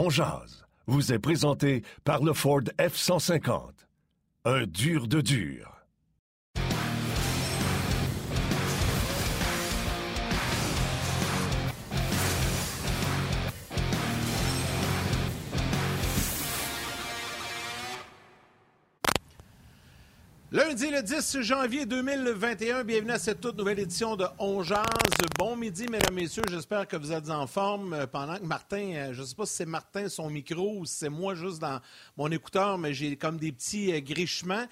On jase vous est présenté par le Ford F-150. Un dur de dur. Lundi le 10 janvier 2021, bienvenue à cette toute nouvelle édition de On. Bon midi, mesdames, messieurs, j'espère que vous êtes en forme euh, pendant que Martin, euh, je ne sais pas si c'est Martin son micro ou si c'est moi juste dans mon écouteur, mais j'ai comme des petits euh, grichements.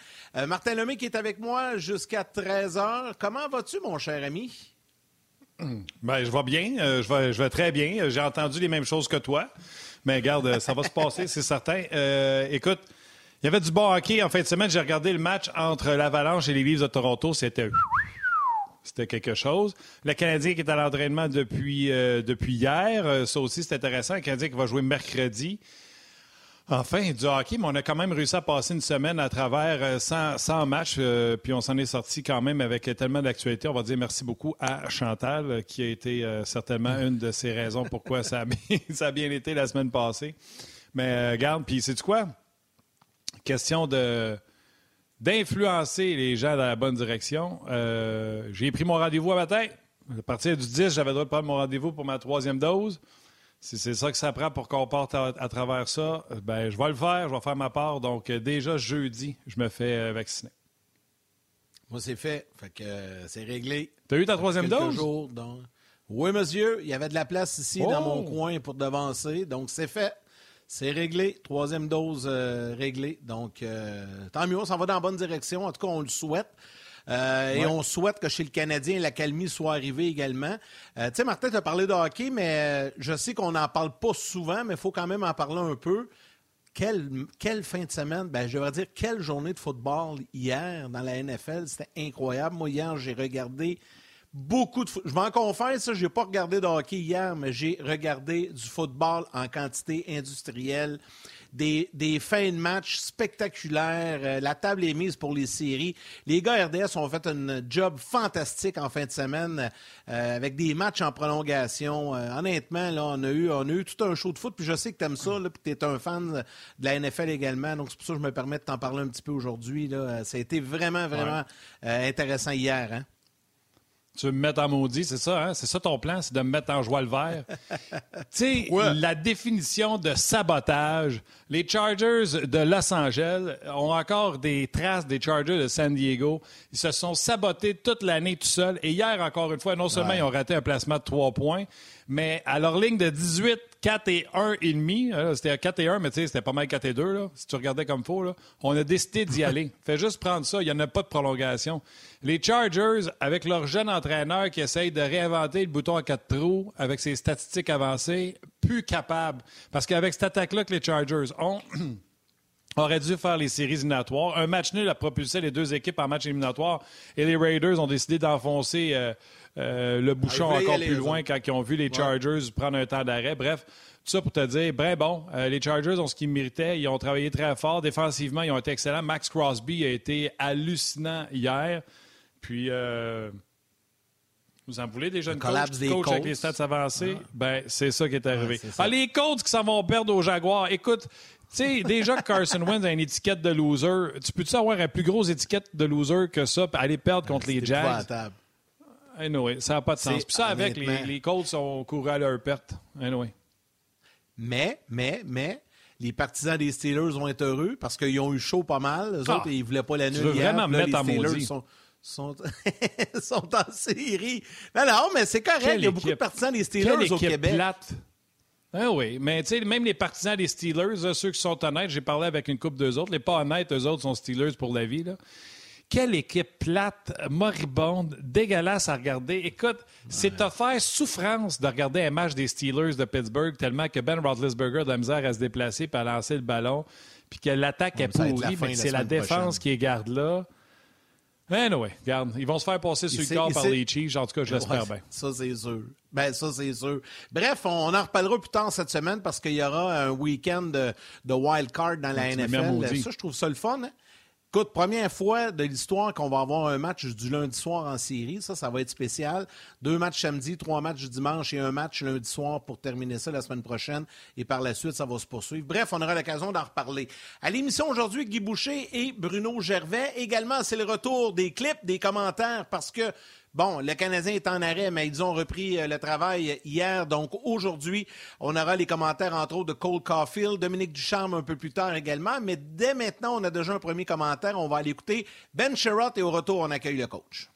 Martin Lemay qui est avec moi jusqu'à 13h. Comment vas-tu, mon cher ami? Ben, je vais bien, je, vais, très bien. J'ai entendu les mêmes choses que toi, mais regarde, ça va se passer, c'est certain. écoute, il y avait du bon hockey en fin de semaine. J'ai regardé le match entre l'Avalanche et les Leafs de Toronto. C'était. C'était quelque chose. Le Canadien qui est à l'entraînement depuis, euh, depuis hier, euh, ça aussi c'est intéressant. Le Canadien qui va jouer mercredi. Enfin, du hockey, mais on a quand même réussi à passer une semaine à travers 100, 100 matchs, euh, puis on s'en est sorti quand même avec tellement d'actualités. On va dire merci beaucoup à Chantal, qui a été certainement une de ces raisons pourquoi ça a, bien, ça a bien été la semaine passée. Mais regarde, puis c'est quoi? Question de d'influencer les gens dans la bonne direction. Euh, j'ai pris mon rendez-vous à matin. À partir du 10, j'avais le droit de prendre mon rendez-vous pour ma troisième dose. Si c'est ça que ça prend pour qu'on parte à, travers ça, ben je vais le faire, je vais faire ma part. Donc euh, déjà jeudi, je me fais euh, vacciner. Moi, c'est fait. Fait que c'est réglé. Tu as eu ta troisième dose? Oui, monsieur. Il y avait de la place ici dans mon oh! coin pour devancer. Donc, c'est fait. C'est réglé. Troisième dose euh, réglée. Donc, euh, tant mieux, on s'en va dans la bonne direction. En tout cas, on le souhaite. Euh, et on souhaite que chez le Canadien, la calmie soit arrivée également. tu sais, Martin, tu as parlé de hockey, mais je sais qu'on n'en parle pas souvent, mais il faut quand même en parler un peu. Quelle, quelle, fin de semaine, ben, je vais dire, quelle journée de football hier dans la NFL. C'était incroyable. Moi, hier, j'ai regardé beaucoup de Je m'en confesse, je n'ai pas regardé de hockey hier, mais j'ai regardé du football en quantité industrielle. Des, des fins de match spectaculaires. Euh, la table est mise pour les séries. Les gars RDS ont fait un job fantastique en fin de semaine euh, avec des matchs en prolongation. Euh, honnêtement, là, on a, eu, on a eu tout un show de foot. Puis je sais que tu aimes ça, puis tu es un fan de la NFL également. Donc c'est pour ça que je me permets de t'en parler un petit peu aujourd'hui. Ça a été vraiment, vraiment intéressant hier. Hein? Tu veux me mettre en maudit, c'est ça, hein? C'est ça ton plan, c'est de me mettre en joie le vert? tu sais, la définition de sabotage. Les Chargers de Los Angeles ont encore des traces des Chargers de San Diego. Ils se sont sabotés toute l'année tout seuls. Et hier, encore une fois, non seulement ils ont raté un placement de trois points, mais à leur ligne de 18, 4 et 1 et demi, c'était 4 et 1, mais tu sais, c'était pas mal 4 et 2, là, si tu regardais comme faux, là, on a décidé d'y aller. Fais juste prendre ça, il n'y en a pas de prolongation. Les Chargers, avec leur jeune entraîneur qui essaye de réinventer le bouton à quatre trous avec ses statistiques avancées, plus capable. Parce qu'avec cette attaque-là que les Chargers ont, aurait dû faire les séries éliminatoires. Un match nul a propulsé les deux équipes en match éliminatoire et les Raiders ont décidé d'enfoncer euh, euh, le bouchon ah, encore plus loin quand ils ont vu les Chargers prendre un temps d'arrêt. Bref, tout ça pour te dire, ben bon, euh, les Chargers ont ce qu'ils méritaient. Ils ont travaillé très fort. Défensivement, ils ont été excellents. Max Crosby a été hallucinant hier. Puis, euh, vous en voulez des jeunes coachs, des coachs avec les stats avancés? Ah. Ben, c'est ça qui est arrivé. ah, les coachs qui s'en vont perdre aux Jaguars. Écoute, tu sais, déjà que Carson Wentz a une étiquette de loser, tu peux-tu avoir une plus grosse étiquette de loser que ça, aller perdre contre les Jags? Anyway, ça n'a pas de sens. Puis ça, avec, les, les Colts ont couru à leur perte. Anyway. Mais, mais, mais, les partisans des Steelers vont être heureux parce qu'ils ont eu chaud pas mal. Eux ah. autres, ils ne voulaient pas la nuit. Veux vraiment me mettre en maudit. Sont, sont, sont, en série. Non, non, mais c'est correct. il y a beaucoup de partisans des Steelers au Québec. Plate. Ah oui, mais tu sais, même les partisans des Steelers, ceux qui sont honnêtes, j'ai parlé avec une couple d'eux autres. Les pas honnêtes, eux autres sont Steelers pour la vie. Là Quelle équipe plate, moribonde, dégueulasse à regarder. Écoute, c'est te faire souffrance de regarder un match des Steelers de Pittsburgh tellement que Ben Roethlisberger a de la misère à se déplacer et à lancer le ballon, puis que l'attaque est pourrie, mais c'est la défense qui est garde là. Anyway, regarde, ils vont se faire passer sur le corps par les Chiefs. En tout cas, je l'espère bien. Ça, c'est sûr. Ben, ça, c'est sûr. Bref, on en reparlera plus tard cette semaine parce qu'il y aura un week-end de, de wild card dans la NFL. Ça, je trouve ça le fun. Hein? Écoute, première fois de l'histoire qu'on va avoir un match du lundi soir en série. Ça, ça va être spécial. Deux matchs samedi, trois matchs dimanche et un match lundi soir pour terminer ça la semaine prochaine. Et par la suite, ça va se poursuivre. Bref, on aura l'occasion d'en reparler. À l'émission aujourd'hui, Guy Boucher et Bruno Gervais. Également, c'est le retour des clips, des commentaires parce que Bon, le Canadien est en arrêt, mais ils ont repris euh, le travail hier. Donc aujourd'hui, on aura les commentaires, entre autres, de Cole Caulfield, Dominique Ducharme un peu plus tard également. Mais dès maintenant, on a déjà un premier commentaire. On va aller écouter Ben Sherrod et au retour, on accueille le coach.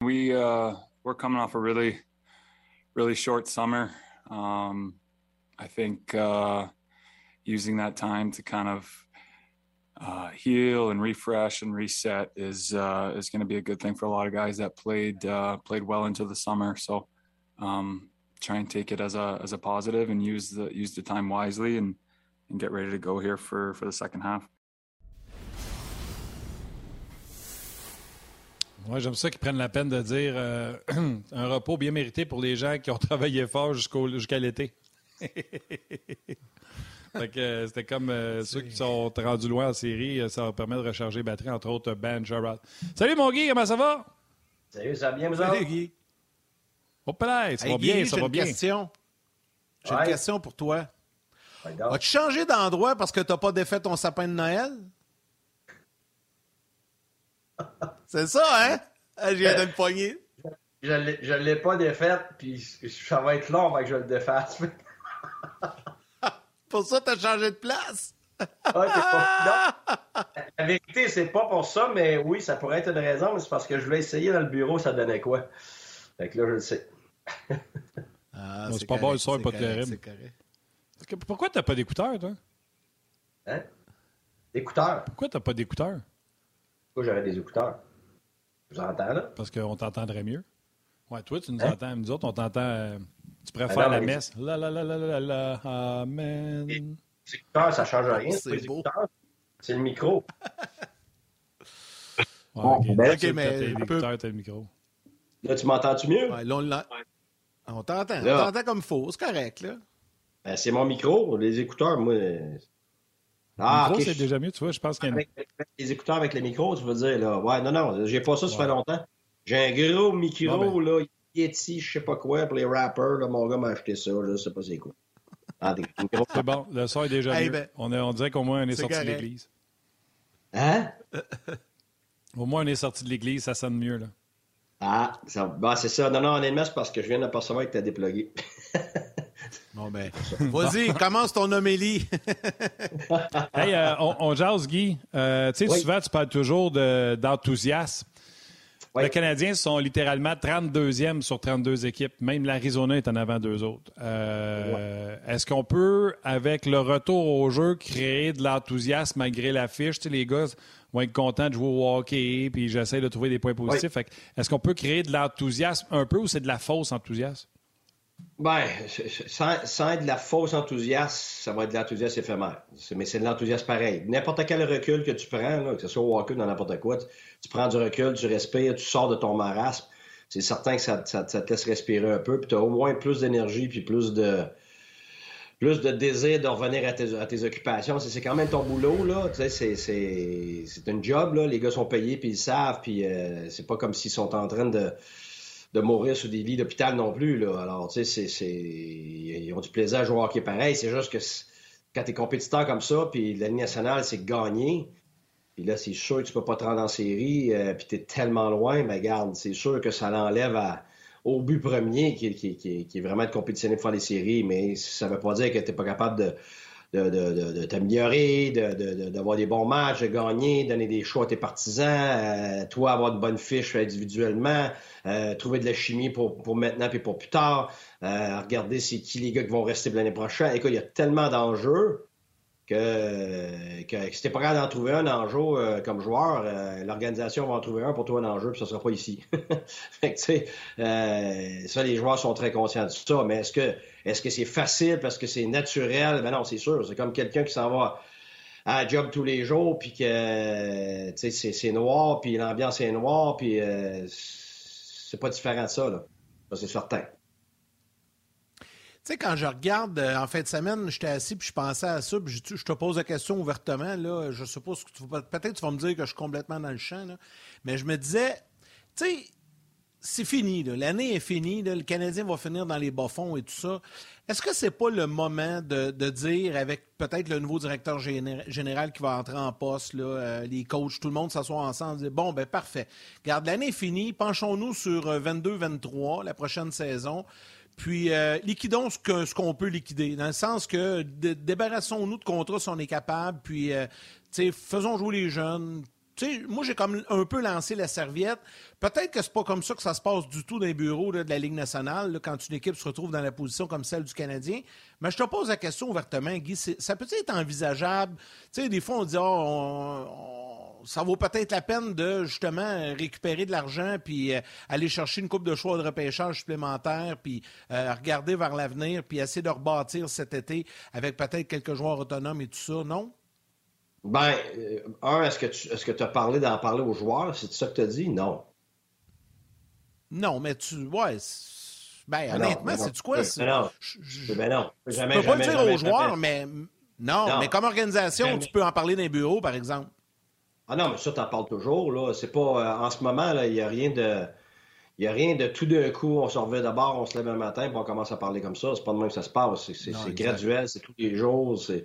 We, uh, we're coming off a really, really short summer. Um, I think uh, using that uh, heal and refresh and reset is uh, is going to be a good thing for a lot of guys that played uh, played well into the summer. So um, try and take it as a as a positive and use the use the time wisely and and get ready to go here for for the second half. Moi, j'aime ça qu'ils prennent la peine de dire euh, un repos bien mérité pour les gens qui ont travaillé fort jusqu'au, jusqu'à l'été. Euh, c'était comme euh, ceux qui sont rendus loin en série, euh, ça leur permet de recharger batterie, entre autres Ben Gerard. Salut mon Guy, comment ça va? Salut, ça va bien, vous Salut Guy. Oh, là, ça va bien, ça va bien. Question. J'ai une question pour toi. As-tu changé d'endroit parce que tu n'as pas défait ton sapin de Noël? C'est ça, hein? Ah, j'ai viens de le poigner. Je ne l'ai pas défait, puis ça va être long avant que je le défasse. pour ça, tu as changé de place. Ah, la vérité, c'est pas pour ça, mais oui, ça pourrait être une raison, mais c'est parce que je voulais essayer dans le bureau, ça donnait quoi. Fait que là, je le sais. Ah, c'est pas bon le son, pas terrible. Pourquoi t'as pas d'écouteurs, toi? Hein? D'écouteurs? Pourquoi t'as pas d'écouteurs? Pourquoi j'aurais des écouteurs? Vous entends, là? Parce qu'on t'entendrait mieux. Ouais, toi, tu nous hein? entends. Nous autres, on t'entend. Tu préfères la messe. La la la la la la, amen. Les écouteurs, ça change rien. C'est beau. C'est le micro. ok, ben, mais t'as le micro. Là, tu m'entends-tu mieux? Ouais, là, on, on t'entend. On t'entend comme faux. C'est correct, là. Ben, c'est mon micro. Les écouteurs, moi... Ah, le micro, c'est déjà mieux, tu vois, je pense qu'il y a... Les écouteurs avec le micro, tu veux dire, là. Ouais, non, non, j'ai pas ça, ça fait longtemps. J'ai un gros micro, ben. là, Yeti, je sais pas quoi, pour les rappers. Là, mon gars m'a acheté ça, je sais pas c'est quoi. Ah, c'est bon, le son est déjà mieux. Ben, on, est, on dirait qu'au moins on est, sorti de l'église. Hein? Au moins on est sorti de l'église, ça sonne mieux, là. Ah, ça, bah, c'est ça. Non, non, honnêtement, c'est parce que je viens d'apercevoir que t'as déplugué. bon, ben, vas-y, commence ton homélie. hey, euh, on, on, jase, Guy. Euh, tu sais, souvent, tu parles toujours d'enthousiasme. Les Canadiens sont littéralement 32e sur 32 équipes. Même l'Arizona est en avant d'eux autres. Euh, est-ce qu'on peut, avec le retour au jeu, créer de l'enthousiasme malgré l'affiche? Tu sais, les gars vont être contents de jouer au hockey, puis j'essaie de trouver des points positifs. Est-ce qu'on peut créer de l'enthousiasme un peu ou c'est de la fausse enthousiasme? Ben, sans, être de la fausse enthousiasme, ça va être de l'enthousiasme éphémère. Mais c'est de l'enthousiasme pareil. N'importe quel recul que tu prends, que ce soit au hockey ou dans n'importe quoi, tu, prends du recul, tu respires, tu sors de ton marasme. C'est certain que ça, te laisse respirer un peu, puis tu as au moins plus d'énergie, puis plus de plus de désir de revenir à tes, occupations. C'est quand même ton boulot, là. Tu sais, c'est un job, là. Les gars sont payés, puis ils savent, puis euh, c'est pas comme s'ils sont en train de de mourir sur des lits d'hôpital non plus. Là. Alors, tu sais, ils ont du plaisir à jouer au hockey pareil. C'est juste que quand tu es compétiteur comme ça, puis la Ligue nationale, c'est gagner. Puis là, c'est sûr que tu peux pas te rendre en série, euh, puis tu es tellement loin, mais garde, c'est sûr que ça l'enlève au but premier, qui, est vraiment de compétitionner pour faire les séries, mais ça veut pas dire que tu n'es pas capable de de, de, de t'améliorer, d'avoir des bons matchs, de gagner, donner des choix à tes partisans, euh, toi avoir de bonnes fiches individuellement, euh, trouver de la chimie pour, pour maintenant puis pour plus tard, euh, regarder c'est qui les gars qui vont rester l'année prochaine. Écoute, il y a tellement d'enjeux que, que si t'es pas capable d'en trouver un enjeu euh, comme joueur, euh, l'organisation va en trouver un pour toi un enjeu, puis ça sera pas ici. fait que, tu sais, euh, ça, les joueurs sont très conscients de ça. Mais est-ce que est-ce que c'est facile parce que c'est naturel? Ben non, c'est sûr. C'est comme quelqu'un qui s'en va à job tous les jours, puis que, c'est noir, puis l'ambiance est noire, puis c'est pas différent de ça, là. Ça, c'est certain. Tu sais, quand je regarde euh, en fin de semaine, j'étais assis puis je pensais à ça, puis je, te pose la question ouvertement. Là, je suppose que peut-être tu vas me dire que je suis complètement dans le champ, là, mais je me disais, tu sais, c'est fini. L'année est finie. le Canadien va finir dans les bas-fonds et tout ça. Est-ce que c'est pas le moment de, dire, avec peut-être le nouveau directeur général qui va entrer en poste, euh, les coachs, tout le monde s'assoit ensemble et dire Bon, ben parfait. Garde, l'année est finie. Penchons-nous sur 22-23, euh, la prochaine saison. Puis euh, liquidons ce qu'on peut liquider, dans le sens que débarrassons-nous de contrats si on est capable, puis faisons jouer les jeunes. Moi, j'ai comme un peu lancé la serviette. Peut-être que c'est pas comme ça que ça se passe du tout dans les bureaux de la Ligue nationale, quand une équipe se retrouve dans la position comme celle du Canadien. Mais je te pose la question ouvertement, Guy, ça peut être envisageable? des fois, on dit, oh, on ça vaut peut-être la peine de justement récupérer de l'argent puis euh, aller chercher une coupe de choix de repêchage supplémentaire puis euh, regarder vers l'avenir puis essayer de rebâtir cet été avec peut-être quelques joueurs autonomes et tout ça, non? Ben, euh, un, est-ce que tu est-ce que as parlé d'en parler aux joueurs? C'est ça que tu as dit? Non. Non, mais tu. Ouais. Ben, ben honnêtement, c'est-tu quoi? Ben non. ben non. Jamais, peux pas le dire aux joueurs, mais. Non, mais comme organisation, tu peux en parler dans les bureaux, par exemple. Ah non, mais ça, t'en parles toujours, là. C'est pas. Euh, en ce moment, il n'y a rien de. Il n'y a rien de tout d'un coup, on se revient d'abord, on se lève un matin, puis on commence à parler comme ça. C'est pas de même que ça se passe. C'est graduel, c'est tous les jours. C'est.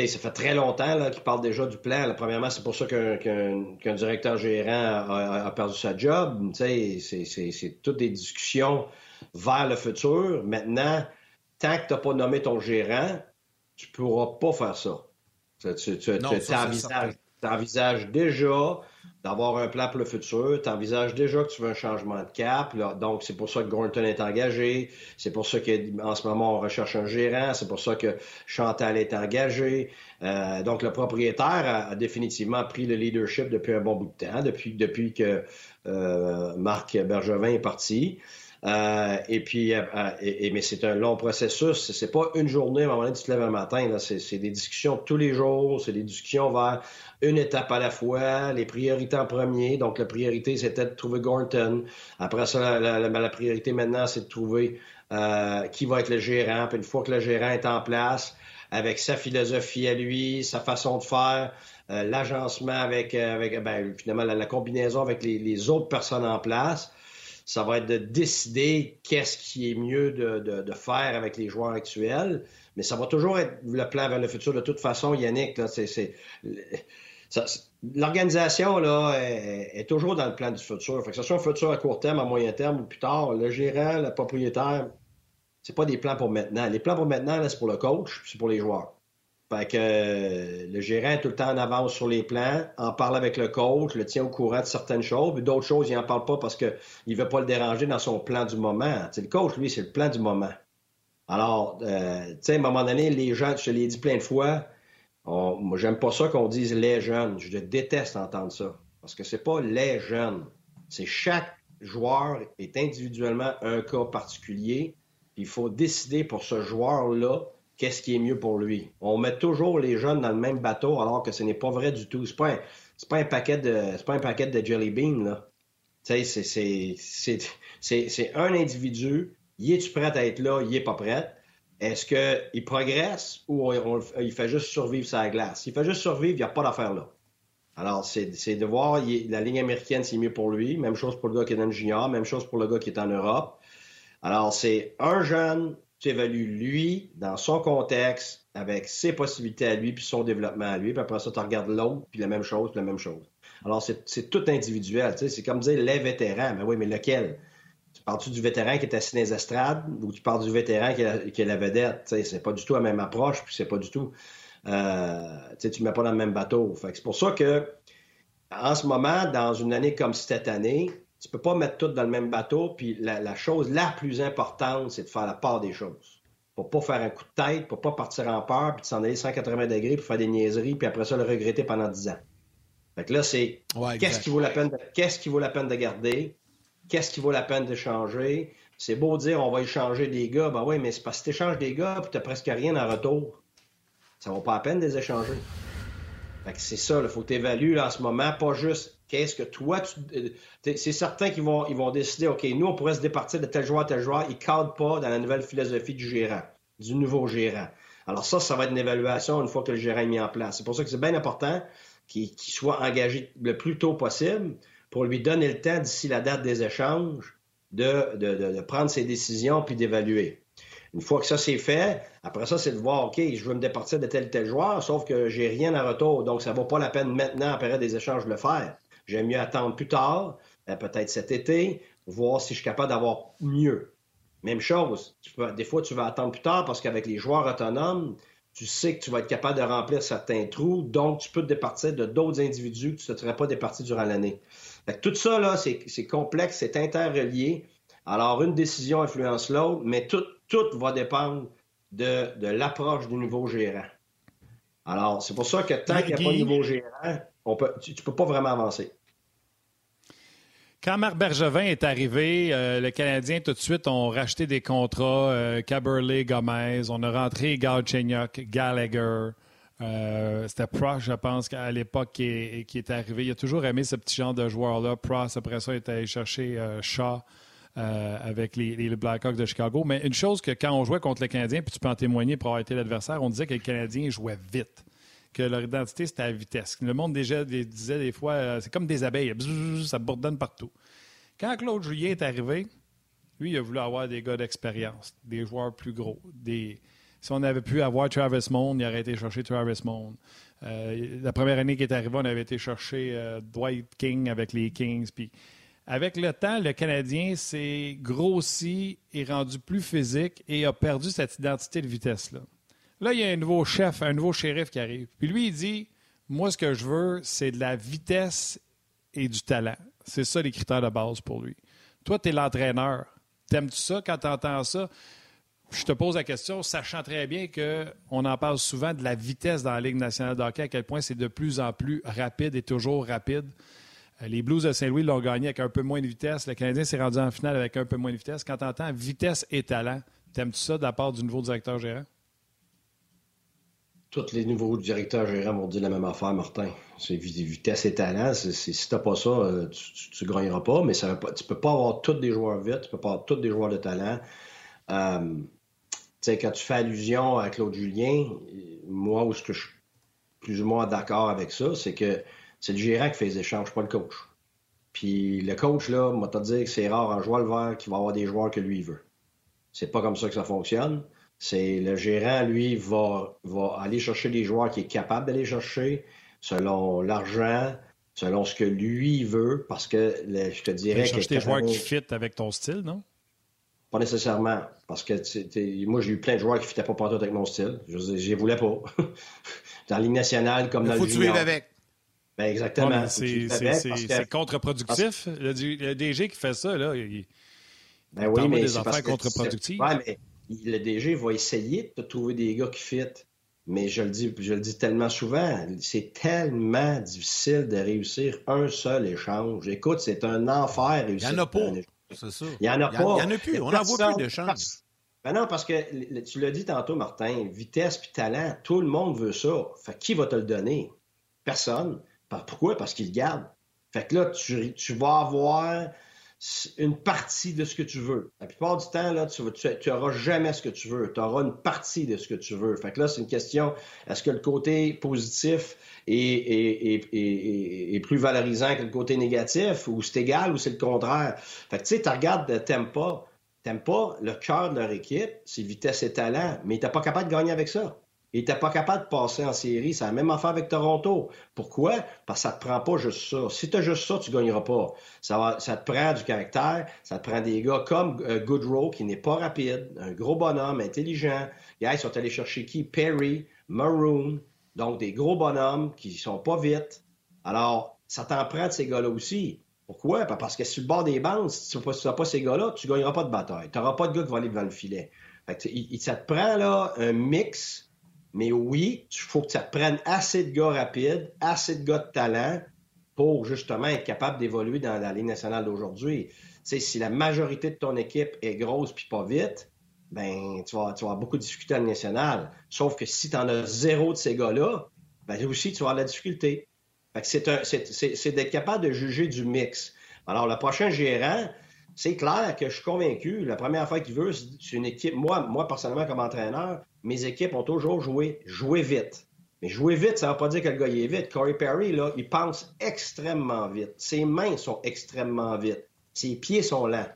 Sais, ça fait très longtemps qu'il parle déjà du plan. premièrement, c'est pour ça qu'un directeur gérant a, perdu sa job. C'est toutes des discussions vers le futur. Maintenant, tant que tu n'as pas nommé ton gérant, tu ne pourras pas faire ça. Tu, tu, tu, tu envisages déjà d'avoir un plan pour le futur, tu envisages déjà que tu veux un changement de cap. donc, c'est pour ça que Gorton est engagé, c'est pour ça qu'en ce moment, on recherche un gérant, c'est pour ça que Chantal est engagé. Euh, donc, le propriétaire a, définitivement pris le leadership depuis un bon bout de temps, depuis, depuis que euh, Marc Bergevin est parti. Euh, et puis, euh, et, mais c'est un long processus. C'est pas une journée, à un moment donné, tu te lèves un matin. C'est des discussions tous les jours. C'est des discussions vers une étape à la fois, les priorités en premier. Donc, la priorité, c'était de trouver Gorton. Après ça, la, priorité maintenant, c'est de trouver euh, qui va être le gérant. Puis une fois que le gérant est en place, avec sa philosophie à lui, sa façon de faire, l'agencement avec, avec ben, finalement la, combinaison avec les autres personnes en place, ça va être de décider qu'est-ce qui est mieux de, faire avec les joueurs actuels. Mais ça va toujours être le plan vers le futur. De toute façon, Yannick, c'est, l'organisation là, est, toujours dans le plan du futur. que ce soit un futur à court terme, à moyen terme ou plus tard, le gérant, le propriétaire, c'est pas des plans pour maintenant. Les plans pour maintenant, c'est pour le coach, c'est pour les joueurs. Fait que euh, le gérant est tout le temps en avance sur les plans, en parle avec le coach, le tient au courant de certaines choses, mais d'autres choses, il n'en parle pas parce qu'il ne veut pas le déranger dans son plan du moment. le coach, lui, c'est le plan du moment. Alors, euh, tu sais, à un moment donné, les gens, je l'ai dit plein de fois, moi, j'aime pas ça qu'on dise les jeunes. Je déteste entendre ça. Parce que c'est pas les jeunes. C'est chaque joueur est individuellement un cas particulier. Il faut décider pour ce joueur-là qu'est-ce qui est mieux pour lui. On met toujours les jeunes dans le même bateau alors que ce n'est pas vrai du tout. C'est pas un, pas paquet de c'est jelly beans là. Tu sais, c'est un individu. Y es-tu prêt à être là? Y est pas prêt. Est-ce qu'il progresse ou il fait juste survivre sa glace? S'il fait juste survivre, il n'y a pas d'affaire là. Alors, c'est de voir, la ligne américaine, c'est mieux pour lui. Même chose pour le gars qui est dans junior, même chose pour le gars qui est en Europe. Alors, c'est un jeune tu évalues lui dans son contexte, avec ses possibilités à lui, puis son développement à lui, puis après ça, tu regardes l'autre, puis la même chose, puis la même chose. Alors, c'est tout individuel. Tu sais, c'est comme dire les vétérans. Mais oui, mais lequel? Tu parles-tu du vétéran qui est assis dans les estrades ou tu parles du vétéran qui est la, vedette? Tu sais, c'est pas du tout la même approche, puis c'est pas du tout. Euh, tu tu mets pas dans le même bateau. C'est pour ça que, en ce moment, dans une année comme cette année, tu peux pas mettre tout dans le même bateau. Puis la, chose la plus importante, c'est de faire la part des choses. pour pas faire un coup de tête, pour pas partir en peur, puis de s'en aller 180 degrés pour faire des niaiseries, puis après ça le regretter pendant 10 ans. Fait que là, c'est qu'est-ce qui vaut la peine de, qu'est-ce qui vaut la peine de garder, qu'est-ce qui vaut la peine d'échanger. C'est beau dire on va échanger des gars, ben oui, mais c'est parce que tu échanges des gars, puis tu presque rien en retour. Ça vaut pas la peine de les échanger. Fait que c'est ça, il faut que tu évalues en ce moment, pas juste qu'est-ce que toi, tu... Euh, c'est certain qu'ils vont, ils vont décider, OK, nous, on pourrait se départir de tel joueur, tel joueur. Ils ne cadrent pas dans la nouvelle philosophie du gérant, du nouveau gérant. Alors ça, ça va être une évaluation une fois que le gérant est mis en place. C'est pour ça que c'est bien important qu'il soit engagé le plus tôt possible pour lui donner le temps d'ici la date des échanges de, prendre ses décisions puis d'évaluer. Une fois que ça c'est fait, après ça, c'est de voir, OK, je veux me départir de tel tel joueur, sauf que j'ai rien en retour, donc ça ne vaut pas la peine maintenant, en période des échanges, de le faire. J'aime mieux attendre plus tard, euh, peut-être cet été, voir si je suis capable d'avoir mieux. Même chose, des fois, tu vas attendre plus tard parce qu'avec les joueurs autonomes, tu sais que tu vas être capable de remplir certains trous, donc tu peux te départir de d'autres individus que tu ne serais pas départi durant l'année. Tout ça, là, c'est complexe, c'est interrelié. Alors, une décision influence l'autre, mais tout, tout va dépendre de, l'approche du nouveau gérant. Alors, c'est pour ça que tant qu'il n'y a pas de nouveau gérant, on tu ne peux pas vraiment avancer. Quand Marc Bergevin est arrivé, euh, le Canadien tout de suite ont racheté des contrats, euh, Gomez, on a rentré Galchenyuk, Gallagher. Euh, c'était Pross, je pense, à l'époque qui est, arrivé. Il a toujours aimé ce petit genre de joueur-là. Pross, après ça, est allé chercher Shaw. Euh, avec les, Blackhawks de Chicago. Mais une chose que quand on jouait contre les Canadiens, puis tu peux en témoigner pour avoir été l'adversaire, on disait que les Canadiens jouaient vite, que leur identité c'était la vitesse. Le monde déjà disait des fois, euh, c'est comme des abeilles, ça bourdonne partout. Quand Claude Julien est arrivé, lui, il a voulu avoir des gars d'expérience, des joueurs plus gros. Si on avait pu avoir Travis Moon, il aurait été chercher Travis Moon. Euh, la première année qu'il est arrivé, on avait été chercher Dwight King avec les Kings. Puis avec le temps, le Canadien s'est grossi et rendu plus physique et a perdu cette identité de vitesse-là. Là, il y a un nouveau chef, un nouveau shérif qui arrive. Puis lui, il dit Moi, ce que je veux, c'est de la vitesse et du talent. C'est ça les critères de base pour lui. Toi, tu es l'entraîneur. T'aimes-tu ça quand tu entends ça? Je te pose la question, sachant très bien qu'on en parle souvent de la vitesse dans la Ligue nationale de hockey, à quel point c'est de plus en plus rapide et toujours rapide. Euh, les Blues de Saint-Louis l'ont gagné avec un peu moins de vitesse. Le Canadien s'est rendu en finale avec un peu moins de vitesse. Quand tu entends vitesse et talent, t'aimes-tu ça de la part du nouveau directeur gérant? Tous les nouveaux directeurs gérants vont dire la même affaire, Martin. C'est vitesse et talent. si tu n'as pas ça, euh, tu ne gagneras pas, mais tu peux pas avoir tous des joueurs vite, tu peux pas avoir tous des joueurs de talent. Euh, quand tu fais allusion à Claude Julien, moi, où ce que je suis plus ou moins d'accord avec ça, c'est que c'est le gérant qui fait les échanges, pas le coach. Puis le coach, là, moi, te dire que c'est rare en jouant le vert qu'il va avoir des joueurs que lui veut. C'est pas comme ça que ça fonctionne. C'est le gérant, lui, va, va aller chercher les joueurs qu'il est capable d'aller chercher selon l'argent, selon ce que lui veut, parce que je te dirais que. chercher des joueurs qui fit avec ton style, non? Pas nécessairement. Parce que moi, j'ai eu plein de joueurs qui ne fitaient pas partout avec mon style. Je ne voulais pas. dans la Ligue nationale, comme dans le junior. Faut avec. Ben exactement. c'est contre-productif. Le, DG qui fait ça, là, il, ben oui, mais des affaires contre-productives. Oui, mais le DG va essayer de trouver des gars qui fit. Mais je le dis, je le dis tellement souvent, c'est tellement difficile de réussir un seul échange. Écoute, c'est un enfer réussir. Il n'y en a pas. C'est ça. Il n'y en a pas. Il n'y en a plus. On n'en voit plus d'échanges. Ben non, parce que tu l'as dit tantôt, Martin, vitesse puis talent, tout le monde veut ça. Fait qui va te le donner? Personne. Pourquoi? Parce qu'ils gardent. Fait que là, tu, vas avoir une partie de ce que tu veux. La plupart du temps, tu n'auras jamais ce que tu veux. Tu auras une partie de ce que tu veux. Fait que là, c'est une question, est-ce que le côté positif est, plus valorisant que le côté négatif, ou c'est égal, ou c'est le contraire? Fait que tu sais, tu regardes, pas. T'aimes pas le cœur de leur équipe, c'est vitesse et talent, mais tu n'es pas capable de gagner avec ça. Il n'était pas capable de passer en série. C'est la même affaire avec Toronto. Pourquoi? Parce que ça ne te prend pas juste ça. Si tu as juste ça, tu ne gagneras pas. Ça, te prend du caractère, ça te prend des gars comme euh, Goodrow, qui n'est pas rapide, un gros bonhomme, intelligent. ils sont allés chercher qui? Perry, Maroon, donc des gros bonhommes qui ne sont pas vite. Alors, ça t'en prend de ces gars-là aussi. Pourquoi? Parce que sur le bord des bandes, si tu n'as pas, ces gars-là, tu ne gagneras pas de bataille. Tu n'auras pas de gars qui vont aller devant le filet. il, ça te prend là un mix, mais oui, il faut que ça prenne assez de gars rapides, assez de gars de talent pour justement être capable d'évoluer dans la Ligue nationale d'aujourd'hui. Si la majorité de ton équipe est grosse puis pas vite, ben tu vas, tu vas avoir beaucoup de difficultés à la nationale. Sauf que si tu en as zéro de ces gars-là, ben aussi tu vas avoir de la difficulté. c'est d'être capable de juger du mix. Alors, le prochain gérant, c'est clair que je suis convaincu, la première affaire qu'il veut, c'est une équipe. Moi, moi, personnellement, comme entraîneur, mes équipes ont toujours joué, joué vite. Mais jouer vite, ça ne veut pas dire que le gars est vite. Corey Perry, là, il pense extrêmement vite. Ses mains sont extrêmement vite. Ses pieds sont lents.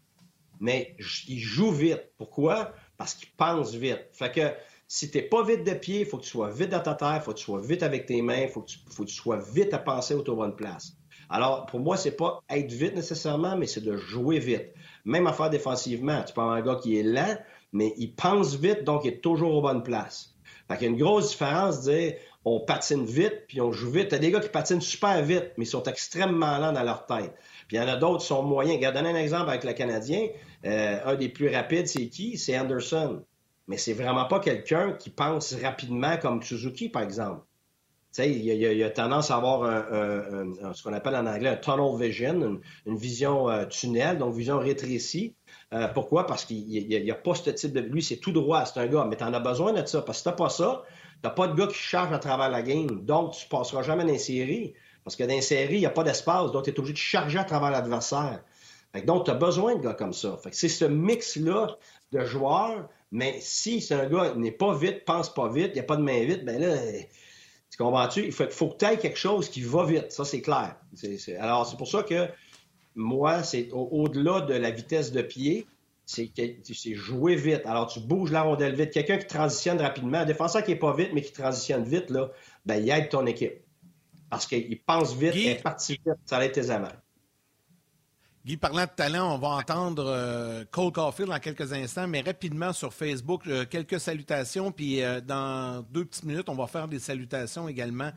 Mais il joue vite. Pourquoi? Parce qu'il pense vite. Fait que si tu n'es pas vite de pied, il faut que tu sois vite dans ta terre, il faut que tu sois vite avec tes mains, il faut, que tu sois vite à penser autour de bonne place. Alors, pour moi, c'est pas être vite nécessairement, mais c'est de jouer vite. Même à faire défensivement. Tu avoir un gars qui est lent, mais il pense vite, donc il est toujours aux bonnes places. Fait qu'il y a une grosse différence de dire on patine vite, puis on joue vite. T'as des gars qui patinent super vite, mais ils sont extrêmement lents dans leur tête. Puis il y en a d'autres qui sont moyens. Regarde, donner un exemple avec le Canadien. Euh, un des plus rapides, c'est qui? C'est Anderson. Mais c'est vraiment pas quelqu'un qui pense rapidement comme Suzuki, par exemple. Il y, a tendance à avoir ce qu'on appelle en anglais un tunnel vision, une, vision euh, tunnel, donc vision rétrécie. Euh, pourquoi? Parce qu'il n'y a, pas ce type de... Lui, c'est tout droit, c'est un gars, mais tu en as besoin de ça. Parce que si tu pas ça, tu pas de gars qui charge à travers la game. Donc, tu ne passeras jamais dans les séries. Parce que dans les séries, il n'y a pas d'espace, donc tu es obligé de charger à travers l'adversaire. Donc, tu as besoin de gars comme ça. c'est ce mix-là de joueurs, mais si c'est un gars qui n'est pas vite, pense pas vite, il n'y a pas de main vite, ben là, comprends-tu? Il faut, que tu aies quelque chose qui va vite. Ça, c'est clair. Alors, c'est pour ça que moi, c'est au-delà de la vitesse de pied, c'est jouer vite. Alors, tu bouges la rondelle vite. Quelqu'un qui transitionne rapidement, un défenseur qui n'est pas vite, mais qui transitionne vite, là, ben, il aide ton équipe. Parce qu'il pense vite, il est parti vite, ça être tes amants. Guy, parlant de talent, on va entendre euh, Cole Caulfield dans quelques instants, mais rapidement sur Facebook, euh, quelques salutations, puis euh, dans deux petites minutes, on va faire des salutations également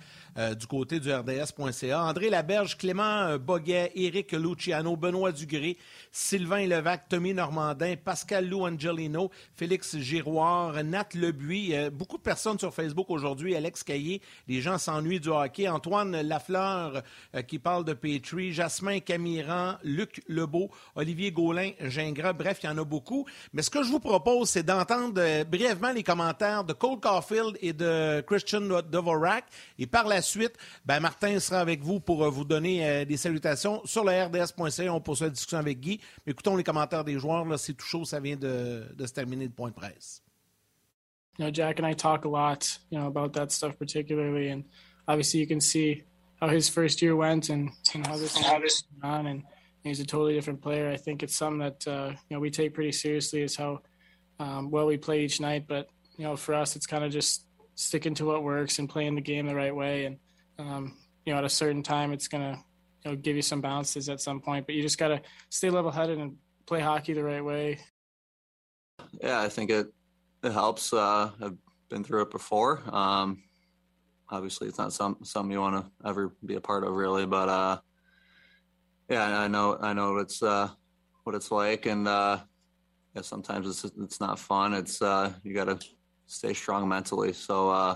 du côté du RDS.ca. André Laberge, Clément Boguet, Éric Luciano, Benoît Dugré, Sylvain Levac, Tommy Normandin, Pascal Lou Angelino, Félix Giroir, Nat Lebuy, beaucoup de personnes sur Facebook aujourd'hui, Alex Caillé, les gens s'ennuient du hockey, Antoine Lafleur qui parle de Petrie, Jasmin Camiran, Luc Lebeau, Olivier Gaulin, Gingras, bref, il y en a beaucoup. Mais ce que je vous propose, c'est d'entendre euh, brièvement les commentaires de Cole Caulfield et de Christian Dvorak. Et par la suite, ben, Martin sera avec vous pour euh, vous donner euh, des salutations sur le RDS.ca. On poursuit la discussion avec Guy. Mais écoutons les commentaires des joueurs. C'est tout chaud. Ça vient de, de se terminer le point de presse. You know, Jack and I talk a lot, you know, about that stuff particularly, and obviously you can see how his first year went and, how this he's a totally different player. I think it's something that uh, you know we take pretty seriously is how um, well we play each night. But you know, for us, it's kind of just sticking to what works and playing the game the right way. And um, you know, at a certain time, it's gonna you know give you some bounces at some point. But you just gotta stay level-headed and play hockey the right way. Yeah, I think it it helps. Uh, I've been through it before. Um, obviously, it's not some something you want to ever be a part of, really. But uh, yeah, I know, I know what it's uh, what it's like, and uh, yeah, sometimes it's it's not fun. It's uh, you got to stay strong mentally. So uh,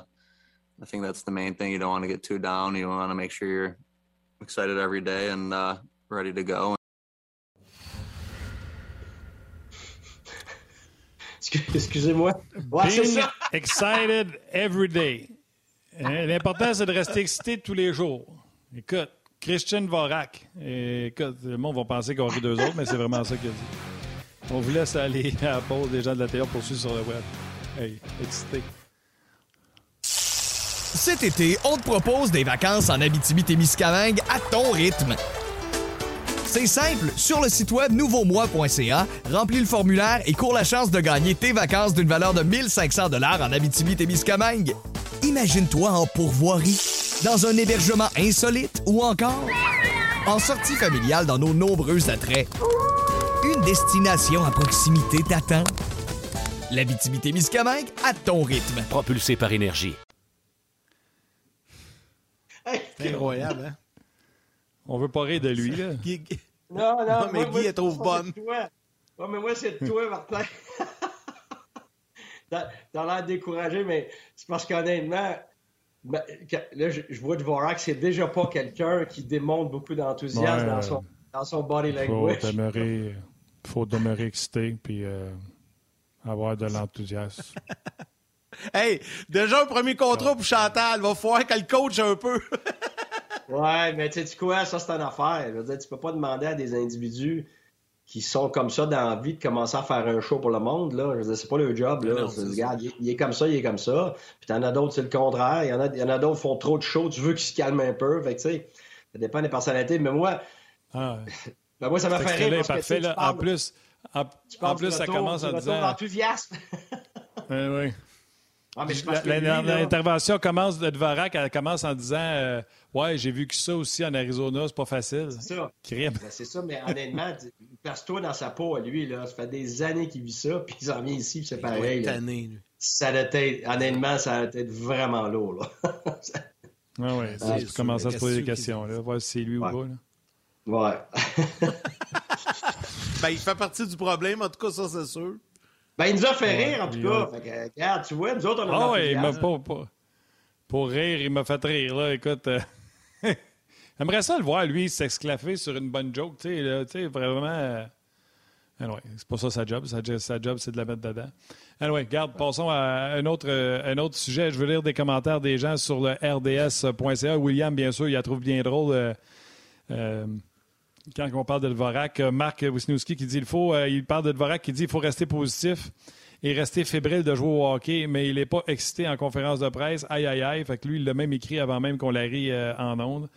I think that's the main thing. You don't want to get too down. You want to make sure you're excited every day and uh, ready to go. Excusez-moi. Being excited every day. L'important, c'est de rester excité tous les jours. Écoute, Christian Vorak. le monde va penser qu'on rit deux autres, mais c'est vraiment ça qu'il a dit. On vous laisse aller à la pause des gens de la télé pour suivre sur le web. Hey, excité. Cet été, on te propose des vacances en Abitibi-Témiscamingue à ton rythme. C'est simple, sur le site web nouveaumois.ca, remplis le formulaire et cours la chance de gagner tes vacances d'une valeur de 1500 dollars en Abitibi-Témiscamingue. Imagine-toi en pourvoirie, dans un hébergement insolite ou encore en sortie familiale dans nos nombreux attraits. Une destination à proximité t'attend. L'Abitibi-Témiscamingue à ton rythme. Propulsé par énergie. C'est incroyable, hein? On veut pas rire de lui, là. Non, non, mais Guy est trop bonne. Ouais, mais moi, c'est toi, Martin. t'as l'air découragé, mais c'est parce qu'honnêtement, ben, là, je, vois de Vorak, c'est déjà pas quelqu'un qui démontre beaucoup d'enthousiasme dans, son, dans son body language. Faut demeurer, faut demeurer excité puis euh, avoir de l'enthousiasme. hey, déjà un premier contrat pour Chantal. Va falloir qu'elle coach un peu. ouais, mais tu sais quoi, ça c'est une affaire. Je veux dire, tu peux pas demander à des individus qui sont comme ça dans la vie de commencer à faire un show pour le monde. Là. Je c'est pas leur job. Là. regarde, il, est comme ça, il est comme ça. Puis t'en as d'autres, c'est le contraire. Il y en a, il y en a d'autres qui font trop de show, tu veux qu'ils se calment un peu. Fait que, tu sais, ça dépend des personnalités. Mais moi, ah ben moi ça m'a fait rire. Parce parfait, là. en plus, en, plus ça commence en disant... enthousiaste. oui, oui. Ah, l'intervention commence de Dvorak, elle commence en disant euh, Ouais, j'ai vu que ça aussi en Arizona, c'est pas facile. C'est ça. Ben, c'est ça, mais honnêtement, place-toi dans sa peau à lui, là. Ça fait des années qu'il vit ça, puis il en vient ici, c'est pareil. Année, ça a été, honnêtement, ça a été vraiment lourd, là. ah ouais, ah, tu commences à se poser des questions, là. Voir si c'est lui ou pas, là. Ouais. ben, il fait partie du problème, en tout cas, ça, c'est sûr. Ben, il nous a fait rire, en tout cas. regarde, tu vois, nous autres, on a Ah ouais, il m'a pas, Pour rire, il m'a fait rire, là. Écoute, euh, j'aimerais ça le voir, lui, s'exclaffer sur une bonne joke, tu sais, vraiment... Euh, anyway, c'est pas ça sa job. Sa, sa job, c'est de la mettre dedans. Anyway, regarde, passons à un autre, euh, un autre sujet. Je veux lire des commentaires des gens sur le rds.ca. William, bien sûr, il la trouve bien drôle quand on parle de Dvorak, euh, Marc Wisniewski qui dit il faut, euh, il parle de Dvorak qui dit il faut rester positif et rester fébrile de jouer au hockey, mais il n'est pas excité en conférence de presse. Aïe, aïe, aïe. Fait que lui, il l'a même écrit avant même qu'on l'arrive euh, en onde.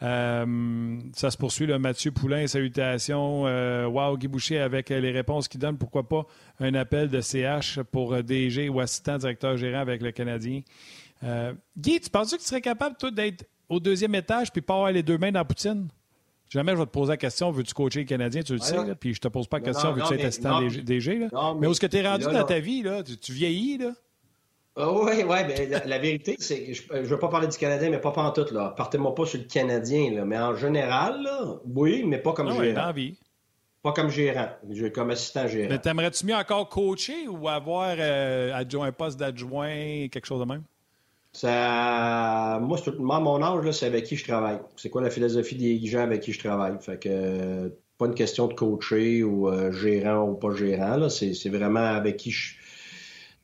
ça se poursuit, le Mathieu Poulain, salutations. wow, Guy Boucher avec les réponses qu'il donne. Pourquoi pas un appel de CH pour DG ou assistant directeur gérant avec le Canadien? Guy, tu penses que tu serais capable, toi, d'être au deuxième étage puis pas avoir les deux mains dans la poutine? Jamais je vais te poser la question, veux-tu coacher le Canadien, tu le sais, puis je te pose pas la question, veux-tu être assistant DG? Là? mais où est-ce que tu es rendu dans ta vie? Là? Tu, vieillis, là? oui, oui, mais la, vérité, c'est que je ne veux pas parler du Canadien, mais pas en tout. Là. Partez-moi pas sur le Canadien, là. mais en général, là, oui, mais pas comme ah gérant. Pas comme gérant, comme assistant gérant. Mais t'aimerais-tu mieux encore coacher ou avoir euh, adjoint, un poste d'adjoint, quelque chose de même? Ça, moi, moi, mon âge, c'est avec qui je travaille. C'est quoi la philosophie des gens avec qui je travaille? Fait que pas une question de coacher ou euh, gérant ou pas gérant. C'est, vraiment avec qui je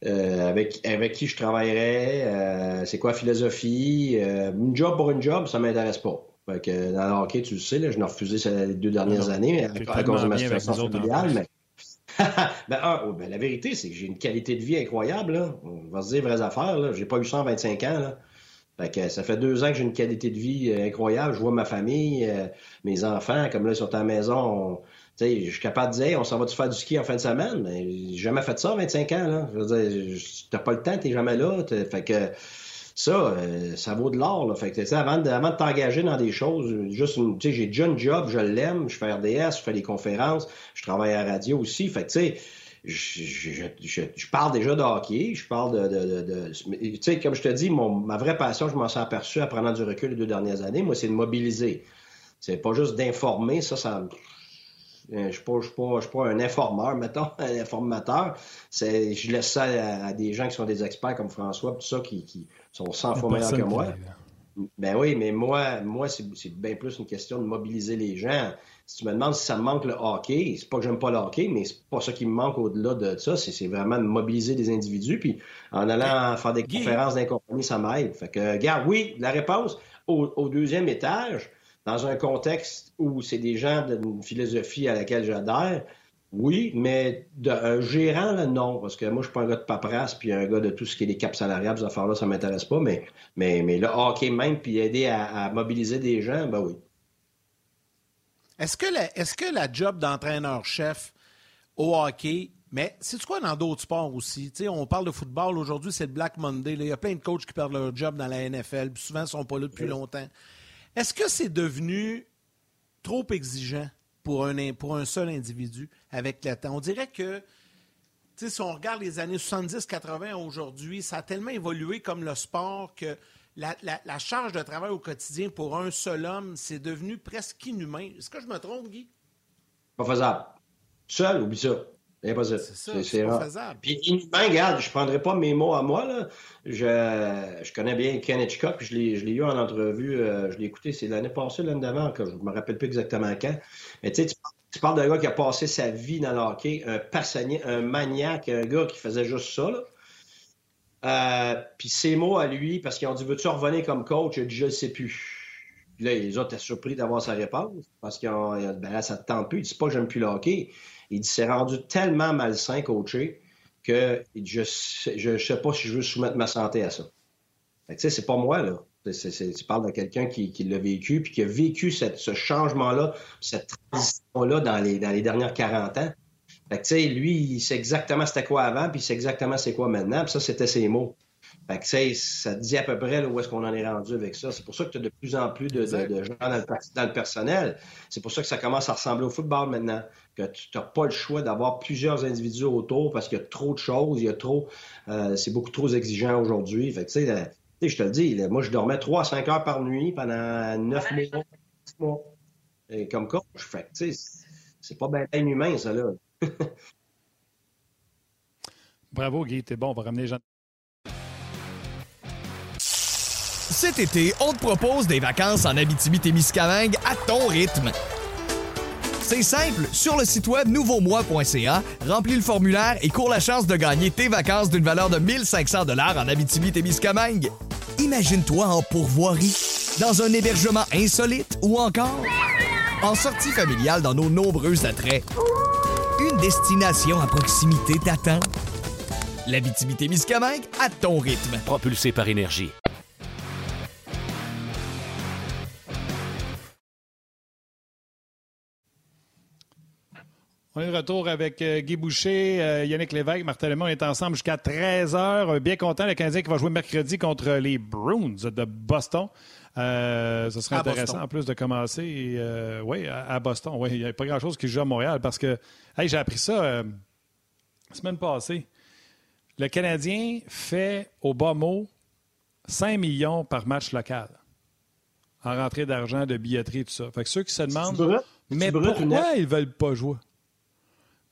euh, avec, avec qui je travaillerais. Euh, c'est quoi la philosophie? une job pour une job, ça m'intéresse pas. Fait que dans le hockey, tu le sais, là, je l'ai refusé ces deux dernières années à, cause de ma situation familiale. Mais ben, oh, ben, la vérité, c'est que j'ai une qualité de vie incroyable. Là. On va se dire vraies affaires. J'ai pas eu 125 ans. Là. Fait que ça fait deux ans que j'ai une qualité de vie euh, incroyable. Je vois ma famille, euh, mes enfants, comme là, sur ta maison. je suis capable de dire, on s'en va-tu faire du ski en fin de semaine? Mais j'ai jamais fait ça 25 ans. Là. Je veux dire, t'as pas le temps, t'es jamais là. Fait que ça, euh, ça vaut de l'or. Fait que, avant de, avant de t'engager dans des choses, juste j'ai déjà job, je l'aime, je fais RDS, je fais des conférences, je travaille à la radio aussi. Fait que, tu sais, je, parle déjà de hockey, je parle de... de, tu sais, comme je te dis, mon, ma vraie passion, je m'en suis aperçu en prenant du recul les deux dernières années, moi, c'est de mobiliser. C'est pas juste d'informer, ça, ça... Je ne suis, pas, un informeur, mettons, un informateur. Je laisse ça à, des gens qui sont des experts comme François, tout ça, qui, qui sont 100 fois meilleurs que moi. Ben oui, mais moi, moi c'est bien plus une question de mobiliser les gens. Si tu me demandes si ça me manque le hockey, c'est pas que j'aime pas le hockey, mais c'est pas ça qui me manque au-delà de ça. C'est vraiment de mobiliser des individus. Puis en allant faire des conférences d'incompagnie, ça m'aide. Fait que, regarde, oui, la réponse au, deuxième étage, dans un contexte où c'est des gens d'une philosophie à laquelle j'adhère, oui, mais un gérant, là, non, parce que moi, je suis pas un gars de paperasse, puis un gars de tout ce qui est les caps salariales, ces affaires-là, ça m'intéresse pas, mais, mais, mais le hockey même, puis aider à, mobiliser des gens, ben oui. Est-ce que, la, est-ce que la job d'entraîneur-chef au hockey, mais c'est quoi dans d'autres sports aussi? on parle de football aujourd'hui, c'est le Black Monday. Il y a plein de coachs qui perdent leur job dans la NFL, puis souvent, ils ne sont pas là depuis longtemps. Est-ce que c'est devenu trop exigeant? Pour un, pour un seul individu avec le temps. On dirait que si on regarde les années 70-80 aujourd'hui, ça a tellement évolué comme le sport que la, charge de travail au quotidien pour un seul homme, c'est devenu presque inhumain. Est-ce que je me trompe, Guy? Pas faisable. Seul, oublie ça. C'est impossible. C'est ça, c'est faisable. Puis inhumain, regarde, je ne prendrai pas mes mots à moi. Là. Je, je connais bien Ken Hitchcock, je l'ai, je l'ai eu en entrevue, euh, je l'ai écouté, c'est l'année passée, l'année d'avant, je ne me rappelle plus exactement quand. Mais tu sais, tu parles d'un gars qui a passé sa vie dans le hockey, un passionné, un maniaque, un gars qui faisait juste ça. Là. Euh, puis ses mots à lui, parce qu'ils ont dit Veux-tu revenir comme coach? Il a dit Je ne sais plus. Puis là, les autres étaient surpris d'avoir sa réponse, parce qu'ils ont dit Ben là, ça te tente plus. Il dit pas que j'aime plus le hockey. Il dit C'est rendu tellement malsain, coacher, que je ne sais pas si je veux soumettre ma santé à ça. Fait que, tu sais, c'est pas moi, là. tu parles de quelqu'un qui, l'a vécu, puis qui a vécu ce changement-là, cette transition-là dans les, dans les dernières 40 ans. Fait que, tu sais, lui, il sait exactement c'était quoi avant, puis il sait exactement c'est quoi maintenant, puis ça, c'était ses mots. Fait que, ça dit à peu près où est-ce qu'on en est rendu avec ça. C'est pour ça que tu as de plus en plus de, gens dans le, personnel. C'est pour ça que ça commence à ressembler au football maintenant. Que tu n'as pas le choix d'avoir plusieurs individus autour parce qu'il y a trop de choses, il y a trop. Euh, c'est beaucoup trop exigeant aujourd'hui. Fait que, tu sais, je te le dis, moi, je dormais 3 à 5 heures par nuit pendant 9 mois, mois. Et comme coach. Fait que, tu sais, c'est pas bien humain, ça, là. Bravo, Guy, t'es bon, on va ramener les gens. Cet été, on te propose des vacances en Abitibi-Témiscamingue à ton rythme. C'est simple, sur le site web nouveaumois.ca, remplis le formulaire et cours la chance de gagner tes vacances d'une valeur de 1500 dollars en Abitibi-Témiscamingue. Imagine-toi en pourvoirie, dans un hébergement insolite ou encore en sortie familiale dans nos nombreux attraits. Une destination à proximité t'attend. L'Abitibi-Témiscamingue à ton rythme. Propulsé par énergie. On est de retour avec euh, Guy Boucher, euh, Yannick Lévesque, Martin Lemont. On est ensemble jusqu'à 13h. Bien content, le Canadien qui va jouer mercredi contre les Bruins de Boston. Euh, ce serait intéressant en plus de commencer. Euh, oui, à, Boston. Oui, il n'y a pas grand-chose qui joue à Montréal parce que j'ai appris ça euh, la semaine passée. Le Canadien fait au bas mot 5 millions par match local en rentrée d'argent, de billetterie, tout ça. Fait que ceux qui se demandent, mais pourquoi ils ne veulent pas jouer?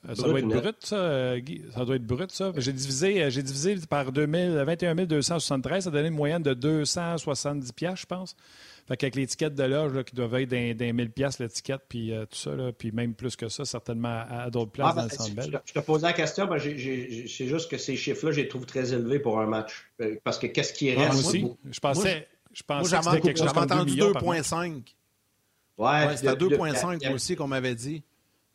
Euh, ça doit être brut, ça, euh, Guy? Ça doit être brut, ça? J'ai divisé, euh, j'ai divisé par 2000, 21 273. Ça donnait une moyenne de 270 piastres, je pense. Fait qu'avec l'étiquette de loge qui doivent être d'un 1000 piastres, l'étiquette, puis tout ça, là, puis même plus que ça, certainement à, d'autres places ah, dans le ben, Centre Je te posais la question, ben, c'est juste que ces chiffres-là, je les trouve très élevés pour un match. Parce que qu'est-ce qui reste? moi aussi. Je pensais, je pensais que c'était quelque chose comme entendu 2,5. Ouais, c'était 2,5 aussi qu'on m'avait dit.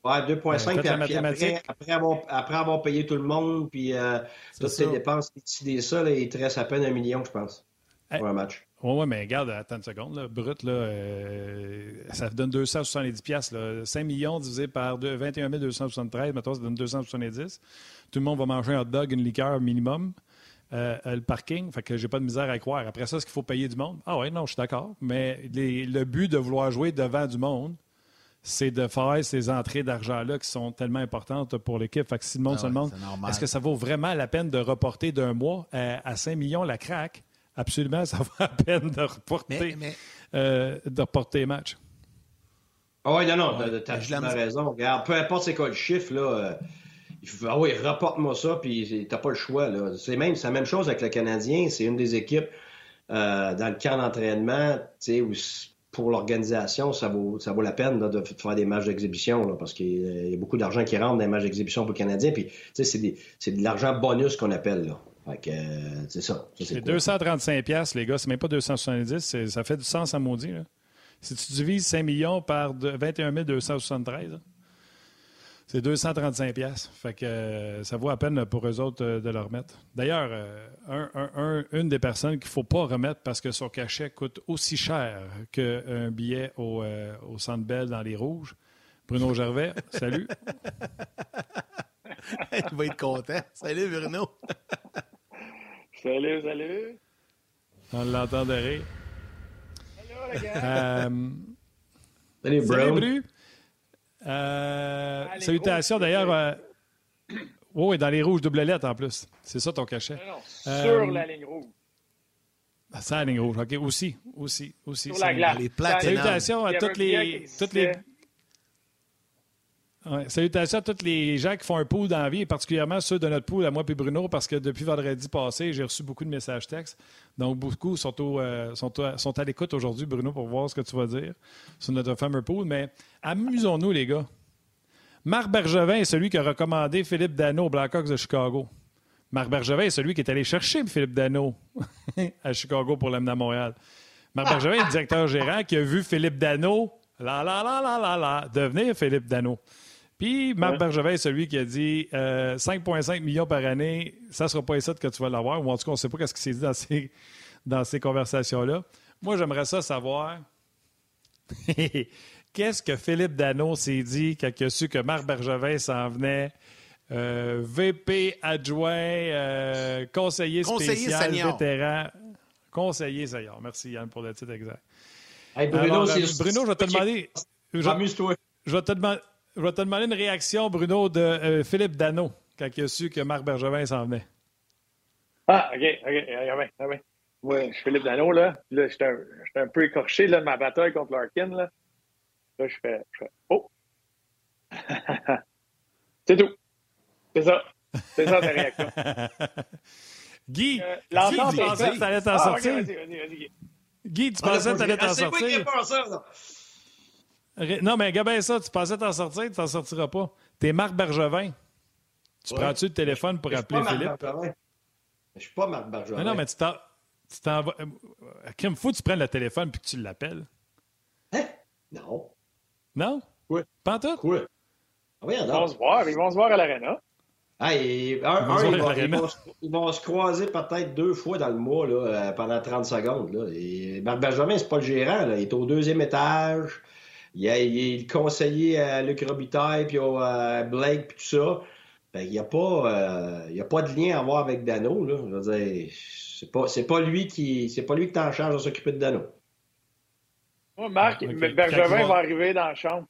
Ouais, 2,5. puis après, après, avoir, après, avoir, payé tout le monde, puis euh, toutes ces dépenses, décider ça, là, il te reste à peine un million, je pense, pour un match. Oui, ouais, mais regarde, attends une seconde. Là, brut, là, euh, ça donne 270 pièces 5 millions divisé par 21 273, mettons, ça donne 270. Tout le monde va manger un hot dog, une liqueur minimum. Euh, le parking, fait que j'ai pas de misère à croire. Après ça, est-ce qu'il faut payer du monde? Ah oui, non, je suis d'accord. Mais le but de vouloir jouer devant du monde, c'est de faire ces entrées d'argent-là qui sont tellement importantes pour l'équipe. Fait que si le monde ah se demande, est-ce que ça vaut vraiment la peine de reporter d'un mois à, 5 millions la craque? Absolument, ça vaut la peine de reporter, euh, de reporter les matchs. Ah oui, non, non, tu as raison. Regarde, peu importe c'est quoi le chiffre, là, euh, il faut, ah oui, reporte-moi ça, puis t'as pas le choix. C'est même la même chose avec le Canadien. C'est une des équipes euh, dans le camp d'entraînement, tu sais, où pour l'organisation, ça vaut, ça vaut la peine de faire des matchs d'exhibition parce qu'il y a beaucoup d'argent qui rentre dans les matchs d'exhibition pour les Canadiens. Puis, c'est, de l'argent bonus qu'on appelle. Là. Fait euh, c'est ça. c'est 235 pièces les gars. C'est même pas 270. Ça fait du sens à maudit. Là. Si tu divises 5 millions par 21 273, c'est 235 pièces. Fait que euh, ça vaut à peine pour eux autres euh, de le remettre. D'ailleurs, euh, une des personnes qu'il ne faut pas remettre parce que son cachet coûte aussi cher qu'un billet au, au Centre Bell dans les Rouges, Bruno Gervais, salut. Il va être content. Salut, Bruno. salut, salut. On l'entend de rire. Salut, les gars. salut, Bruno. Euh, salutations d'ailleurs. Euh, oui, dans les rouges, double lettre en plus. C'est ça ton cachet. Non, non, sur la ligne rouge. Ah, la ligne rouge, OK. Aussi, aussi, aussi. Sur la glace. Les Salutations à toutes les, toutes les. Ouais, salutations à tous les gens qui font un pool dans la vie, et particulièrement ceux de notre pool, à moi et Bruno, parce que depuis vendredi passé, j'ai reçu beaucoup de messages textes. Donc, beaucoup sont, euh, sont à l'écoute aujourd'hui, Bruno, pour voir ce que tu vas dire sur notre fameux pool. Mais amusons-nous, les gars. Marc Bergevin est celui qui a recommandé Philippe Dano aux Blackhawks de Chicago. Marc Bergevin est celui qui est allé chercher Philippe Dano à Chicago pour l'amener à Montréal. Marc Bergevin est le directeur gérant qui a vu Philippe Dano, la la la la la la, devenir Philippe Dano. Puis Marc Bergevin est celui qui a dit euh, 5,5 millions par année, ça ne sera pas ici que tu vas l'avoir. Ou en tout cas, on ne sait pas ce qui s'est dit dans ces, dans ces conversations-là. Moi, j'aimerais ça savoir. Qu'est-ce que Philippe Dano s'est dit quand il a su que Marc Bergevin s'en venait? euh, VP adjoint, euh, conseiller Conseiller spécial, senior. vétéran, conseiller senior. Merci Yann pour le titre exact. Hey, Bruno, Alors, euh, c'est- Bruno, je vais te demander. je- Amuse-toi. je vais, te demand- je vais te demander une réaction, Bruno, de euh, Philippe Dano, quand il a su que Marc Bergevin s'en venait. Ah, OK, OK, ah ben, ah ben. Moi, je suis Philippe Dano, là. Là, j'étais un, j'étais un peu écorché là, de ma bataille contre Larkin, là. Là, je fais, je fais Oh! C'est tout. C'est ça. C'est ça ta réaction. Guy, Euh, tu pensais que faite. tu allais t'en Ah, sortir? vas-y, vas-y, vas-y, Guy. Guy, tu pensais que tu allais t'en C'est moi qui ai sortir? ça, là. Non, mais regarde bien ça, tu pensais t'en sortir, tu t'en sortiras pas. T'es Marc Bergevin. Tu Ouais. prends-tu le téléphone pour Je appeler Philippe? Je suis pas Marc Bergevin. Mais non, mais tu t'en. Tu t'en vas. Crime, faut que tu prennes le téléphone puis que tu l'appelles. Hein? Non. Non? Oui. Tout? Quoi? Ah, oui, Ils vont se voir, ils vont se voir à l'aréna. Ah, un, Ils vont un, ils, voir vont, à ils l'arena. vont se- ils vont se croiser peut-être deux fois dans le mois là, euh, pendant 30 secondes. Là. Et Marc Benjamin, c'est pas le gérant. Là. Il est au deuxième étage. Il, a- il est le conseiller à Luc Robitaille, puis à Blake, puis tout ça. Qu'il n'y a, pas, euh, il y a pas de lien à avoir avec Dano. Là. Je veux dire, c'est pas, c'est pas lui qui c'est pas lui qui est en charge de s'occuper de Dano. Moi, Marc, Ah, ok. Bergevin il va- arriver dans la chambre.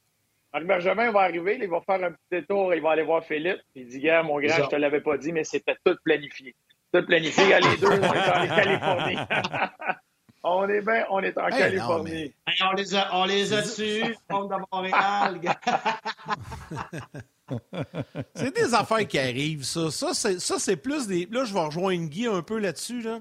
Marc Bergevin va arriver, il va faire un petit détour, il va aller voir Philippe. Il dit, gars, mon grand, je te l'avais pas dit, mais c'était tout planifié. Tout planifié. Les deux, on est en Californie. on est bien, on est en Hey, non, Californie. mais- Hey, on les a, on les a on de Montréal. C'est des affaires qui arrivent, ça. Ça, c'est, ça, c'est plus des. Là, je vais rejoindre Guy un peu là-dessus. Là.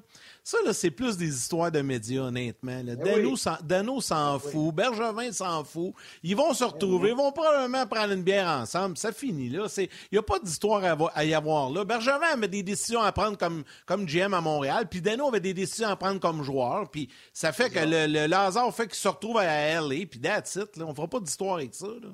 Ça, là, c'est plus des histoires de médias, honnêtement. là. Dano, oui. s'en, Dano s'en fout. Bergevin s'en fout. Ils vont se retrouver. Ils vont probablement prendre une bière ensemble. Ça finit, là. Il n'y a pas d'histoire à, y avoir, là. Bergevin avait des décisions à prendre comme, comme GM à Montréal. Puis Dano avait des décisions à prendre comme joueur. Puis ça fait que le, le, le hasard fait qu'il se retrouve à LA. Puis that's it, là. On fera pas d'histoire avec ça, là.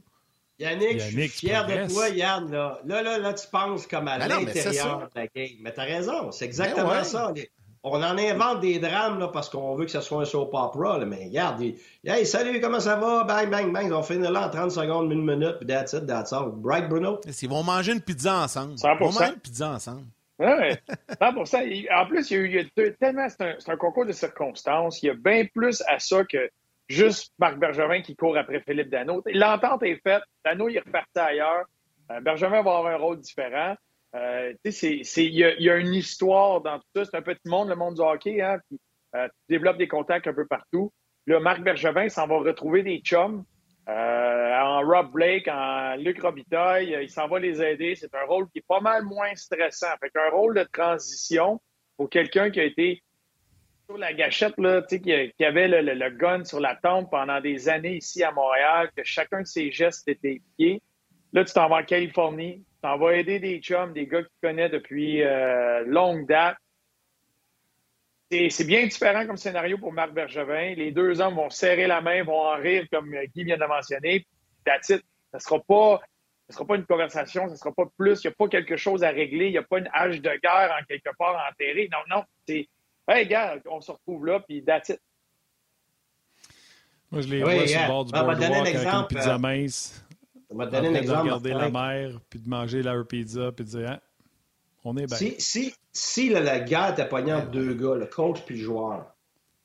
Yannick, je suis fier de toi, Yann. Là, là, là, là, tu penses comme à Ben l'intérieur de la game. Mais t'as raison, c'est exactement Ben ouais. ça. Les- On en invente des drames là, parce qu'on veut que ce soit un soap opera. Là, mais regarde, il- hey, salut, comment ça va? Bang, bang, bang. On finit là en 30 secondes, une minute, puis that's it, that's all. Bright Bruno? Ils vont manger une pizza ensemble. 100%. Ils vont manger une pizza ensemble. Ouais, 100%. Il- En plus, il y a eu il y a deux- tellement, c'est un, c'est un concours de circonstances. Il y a bien plus à ça que juste Marc Bergevin qui court après Philippe Dano. L'entente est faite. Dano, il est reparti ailleurs. Euh, Bergevin va avoir un rôle différent. Euh, il y, a, une histoire dans tout ça. C'est un petit monde, le monde du hockey. Hein, euh, tu développes des contacts un peu partout. Là, Marc Bergevin s'en va retrouver des chums. Euh, en Rob Blake, en Luc Robitaille, il s'en va les aider. C'est un rôle qui est pas mal moins stressant. Fait qu'un rôle de transition pour quelqu'un qui a été sur la gâchette, là, qui, qui avait le, le- gun sur la tempe pendant des années ici à Montréal, que chacun de ses gestes était pieds. Là, tu t'en vas en Californie, t'en vas aider des chums, des gars que tu connais depuis euh, longue date. C'est c'est bien différent comme scénario pour Marc Bergevin. Les deux hommes vont serrer la main, vont en rire, comme euh, Guy vient de mentionner. That's it. Ça sera pas, ça sera pas une conversation, ça sera pas plus. Il n'y a pas quelque chose à régler. Il n'y a pas une hache de guerre en quelque part enterrée. Non, non. C'est, hey, gars, on se retrouve là, puis that's it. Moi, je les Oui, vois sur yeah. le bord du Ah, on va te donner un boardwalk avec une exemple, pizza euh, mince, On va te donner un train de exemple. regarder la mer, puis de manger leur pizza, puis de dire Hein, on est bien. Si, si, si là, la guerre était pognée entre deux gars, le coach puis le joueur,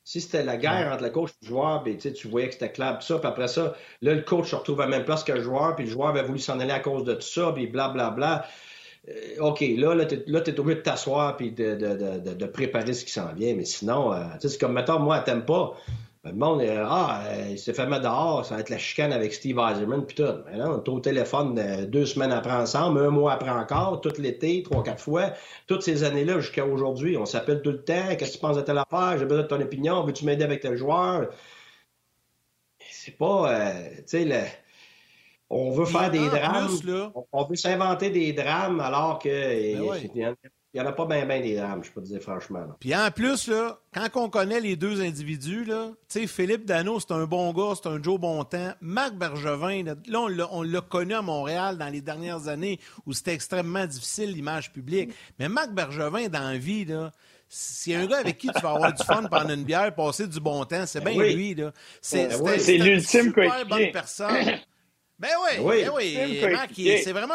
si c'était la guerre entre le coach et le joueur, ben, tu tu voyais que c'était clair, puis ça, puis après ça, là, le coach se retrouve à la même place que le joueur, puis le joueur avait voulu s'en aller à cause de tout ça, puis blablabla. Euh, OK, là, là, t'es, là, t'es obligé de t'asseoir puis de, de, de, de- préparer ce qui s'en vient, mais sinon, euh, tu c'est comme, mettons, moi, à Ben, le monde, euh, ah, euh, il s'est fait mettre dehors, ça va être la chicane avec Steve Eiserman, puis tout. Mais là, on est au téléphone euh, deux semaines après ensemble, un mois après encore, tout l'été, trois, quatre fois. Toutes ces années-là jusqu'à aujourd'hui, on s'appelle tout le temps. Qu'est-ce que tu penses de telle affaire? J'ai besoin de ton opinion. Veux-tu m'aider avec tel joueur? C'est pas, tu sais, on veut faire des drames. On veut s'inventer des drames alors que ben il n'y en a pas bien ben des drames, je peux te dire franchement. Puis en plus, là, quand on connaît les deux individus, là, Philippe Dano, c'est un bon gars, c'est un Joe Bontemps. Marc Bergevin, là, on l'a connu à Montréal dans les dernières années où c'était extrêmement difficile l'image publique. Mais Marc Bergevin, dans la vie, là, c'est un gars avec qui tu vas avoir du fun pendant une bière, passer du bon temps, c'est bien lui. Là. C'est, c'est, l'ultime super bonne personne. Ben oui, ben oui. Marc, c'est vraiment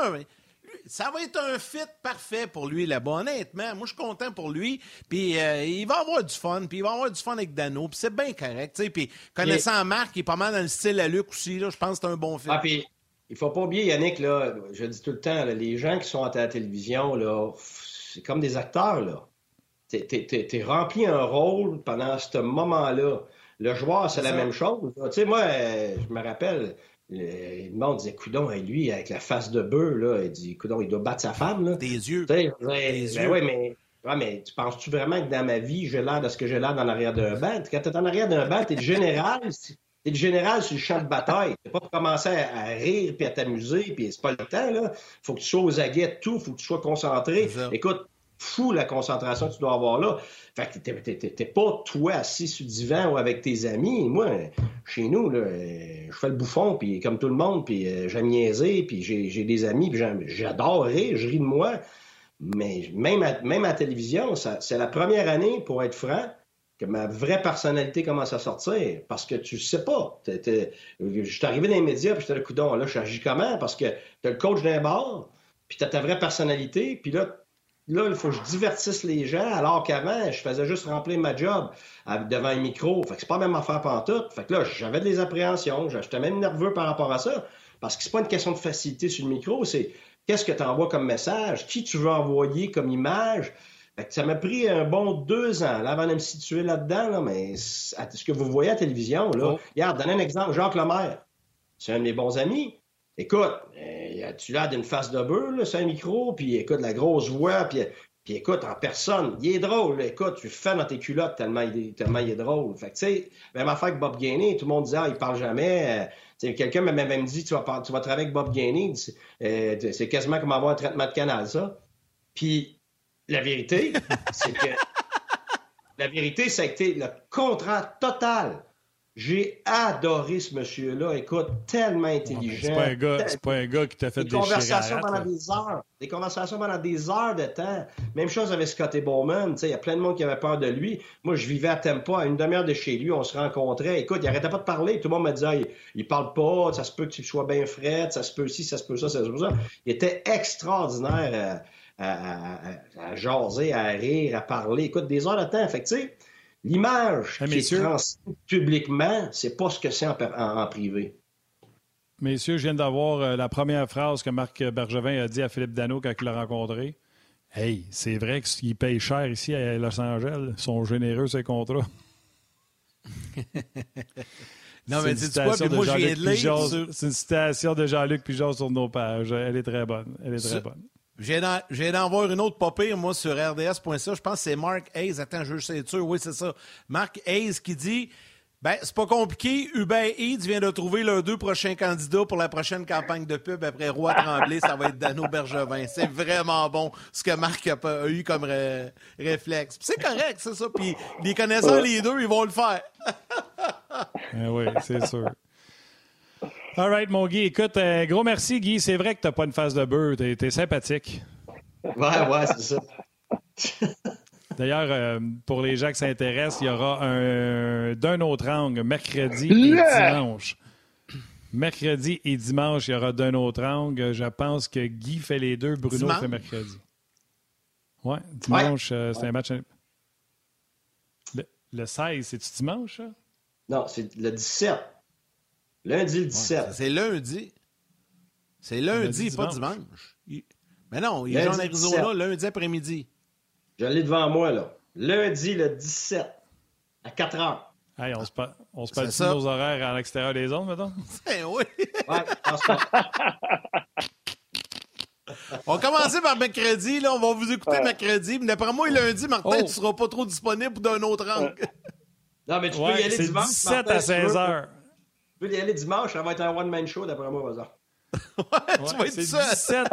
ça va être un fit parfait pour lui là-bas. Honnêtement, moi, je suis content pour lui. Puis euh, il va avoir du fun. Puis il va avoir du fun avec Dano. Puis c'est bien correct. Puis connaissant Marc, il est pas mal dans le style à Luc aussi. Là, je pense que c'est un bon fit. Ah, puis il faut pas oublier, Yannick, là, je dis tout le temps, les gens qui sont à la télévision, là, c'est comme des acteurs. là. T'es rempli un rôle pendant ce moment-là. Le joueur, c'est la même chose. Tu sais, moi, euh, je me rappelle, le monde disait, coudon, lui, avec la face de bœuf, là, il dit, coudon, il doit battre sa femme, là. Des yeux. Des ben, yeux. Mais, ouais, mais tu penses-tu vraiment que dans ma vie, j'ai l'air de ce que j'ai l'air dans l'arrière d'un banc? Quand t'es en arrière d'un banc, t'es le général, t'es le général sur le champ de bataille. T'es pas pour commencer à, rire puis à t'amuser, puis c'est pas le temps, là. Faut que tu sois aux aguettes, tout, faut que tu sois concentré. Écoute, fou la concentration que tu dois avoir là. Fait que t'es pas toi assis sur le divan ou avec tes amis. Moi, chez nous, là, je fais le bouffon, puis comme tout le monde, puis euh, j'aime niaiser, puis j'ai des amis, puis j'adore rire, je ris de moi. Mais même à, même à télévision, c'est la première année, pour être franc, que ma vraie personnalité commence à sortir. Parce que tu sais pas. je suis arrivé dans les médias, puis j'étais là, coudon, là, je agis comment? Parce que t'as le coach d'un bord, puis t'as ta vraie personnalité, puis là, Là, il faut que je divertisse les gens, alors qu'avant, je faisais juste remplir ma job devant un micro. Fait que c'est pas même affaire pantoute. Fait que là, j'avais des appréhensions. J'étais même nerveux par rapport à ça. Parce que c'est pas une question de facilité sur le micro, c'est qu'est-ce que tu envoies comme message, qui tu veux envoyer comme image. Fait que ça m'a pris un bon deux ans là, avant de me situer là-dedans, là, mais ce que vous voyez à la télévision, là, oh. regarde, donne un exemple, Jacques Lemaire. C'est un de mes bons amis. Écoute, euh, tu l'as d'une face de bœuf, c'est un micro, puis écoute, la grosse voix, puis, puis écoute, en personne, il est drôle. Écoute, tu fais dans tes culottes tellement il est, tellement il est drôle. Fait que, tu sais, même affaire que Bob Gainey, tout le monde disait, ah, il parle jamais. Euh, quelqu'un m'a même dit, tu vas, tu vas travailler avec Bob Gainey. Euh, c'est quasiment comme avoir un traitement de canal, ça. Puis, la vérité, c'est que. La vérité, ça a été le contrat total j'ai adoré ce monsieur-là. Écoute, tellement intelligent. c'est pas un gars, pas un gars qui t'a fait des conversations pendant des heures. Des conversations pendant des heures de temps. Même chose avec Scotty Bowman. Il y a plein de monde qui avait peur de lui. Moi, je vivais à Tempa, à une demi-heure de chez lui. On se rencontrait. Écoute, il arrêtait pas de parler. Tout le monde me disait, il, il parle pas. Ça se peut que tu sois bien frais. Ça se peut ci, ça se peut ça, ça se peut ça. Il était extraordinaire à, à, jaser, à rire, à parler. Écoute, des heures de temps. Fait que, tu sais, L'image qui est transmise publiquement, c'est pas ce que c'est en, privé. Messieurs, je viens d'avoir euh, la première phrase que Marc Bergevin a dit à Philippe Dano quand il l'a rencontré. Hey, c'est vrai qu'ils payent cher ici à Los Angeles. Ils sont généreux, ces contrats. non, mais dis quoi? moi, je viens de lire. C'est une citation de Jean-Luc Pigeon sur nos pages. Elle est très bonne. Elle est très bonne. J'ai d'en voir une autre pas moi, sur RDS.ca. Je pense que c'est Mark Hayes. Attends, je sais sûr. Oui, c'est ça. Mark Hayes qui dit ben, c'est pas compliqué. Uber Eats vient de trouver leurs deux prochains candidats pour la prochaine campagne de pub après Roi Tremblay. ça va être Dano Bergevin. C'est vraiment bon ce que Marc a, eu comme réflexe. C'est correct, c'est ça. Puis les connaissant les deux, ils vont le faire. Eh oui, c'est sûr. All right, mon Guy. Écoute, euh, gros merci, Guy. C'est vrai que t'as pas une face de beurre. T'es es sympathique. Ouais, ouais, c'est ça. D'ailleurs, euh, pour les gens qui s'intéressent, il y aura un d'un autre angle mercredi et dimanche. Mercredi et dimanche, il y aura d'un autre angle. Je pense que Guy fait les deux, Bruno fait mercredi. Ouais, dimanche, euh, c'est un match. Le, le 16, c'est-tu dimanche? Ça? Non, c'est le 17. Lundi le 17. c'est lundi. C'est lundi, pas dimanche. Mais non, il est en Arizona lundi après-midi. Je l'ai devant moi, là. Lundi le 17, à 4 heures. Hey, on se, pa on se nos horaires à l'extérieur des zones, mettons? Eh oui! Ouais, on va commencer par mercredi, là. On va vous écouter mercredi. Mais d'après moi, lundi, Martin, oh. tu ne seras pas trop disponible pour d'un autre angle. Non, mais tu peux y aller dimanche. 17 à 16 heures. Tu peux y aller dimanche, ça va être un one-man show, d'après moi, Bazar. ouais, tu vas être ça. 17.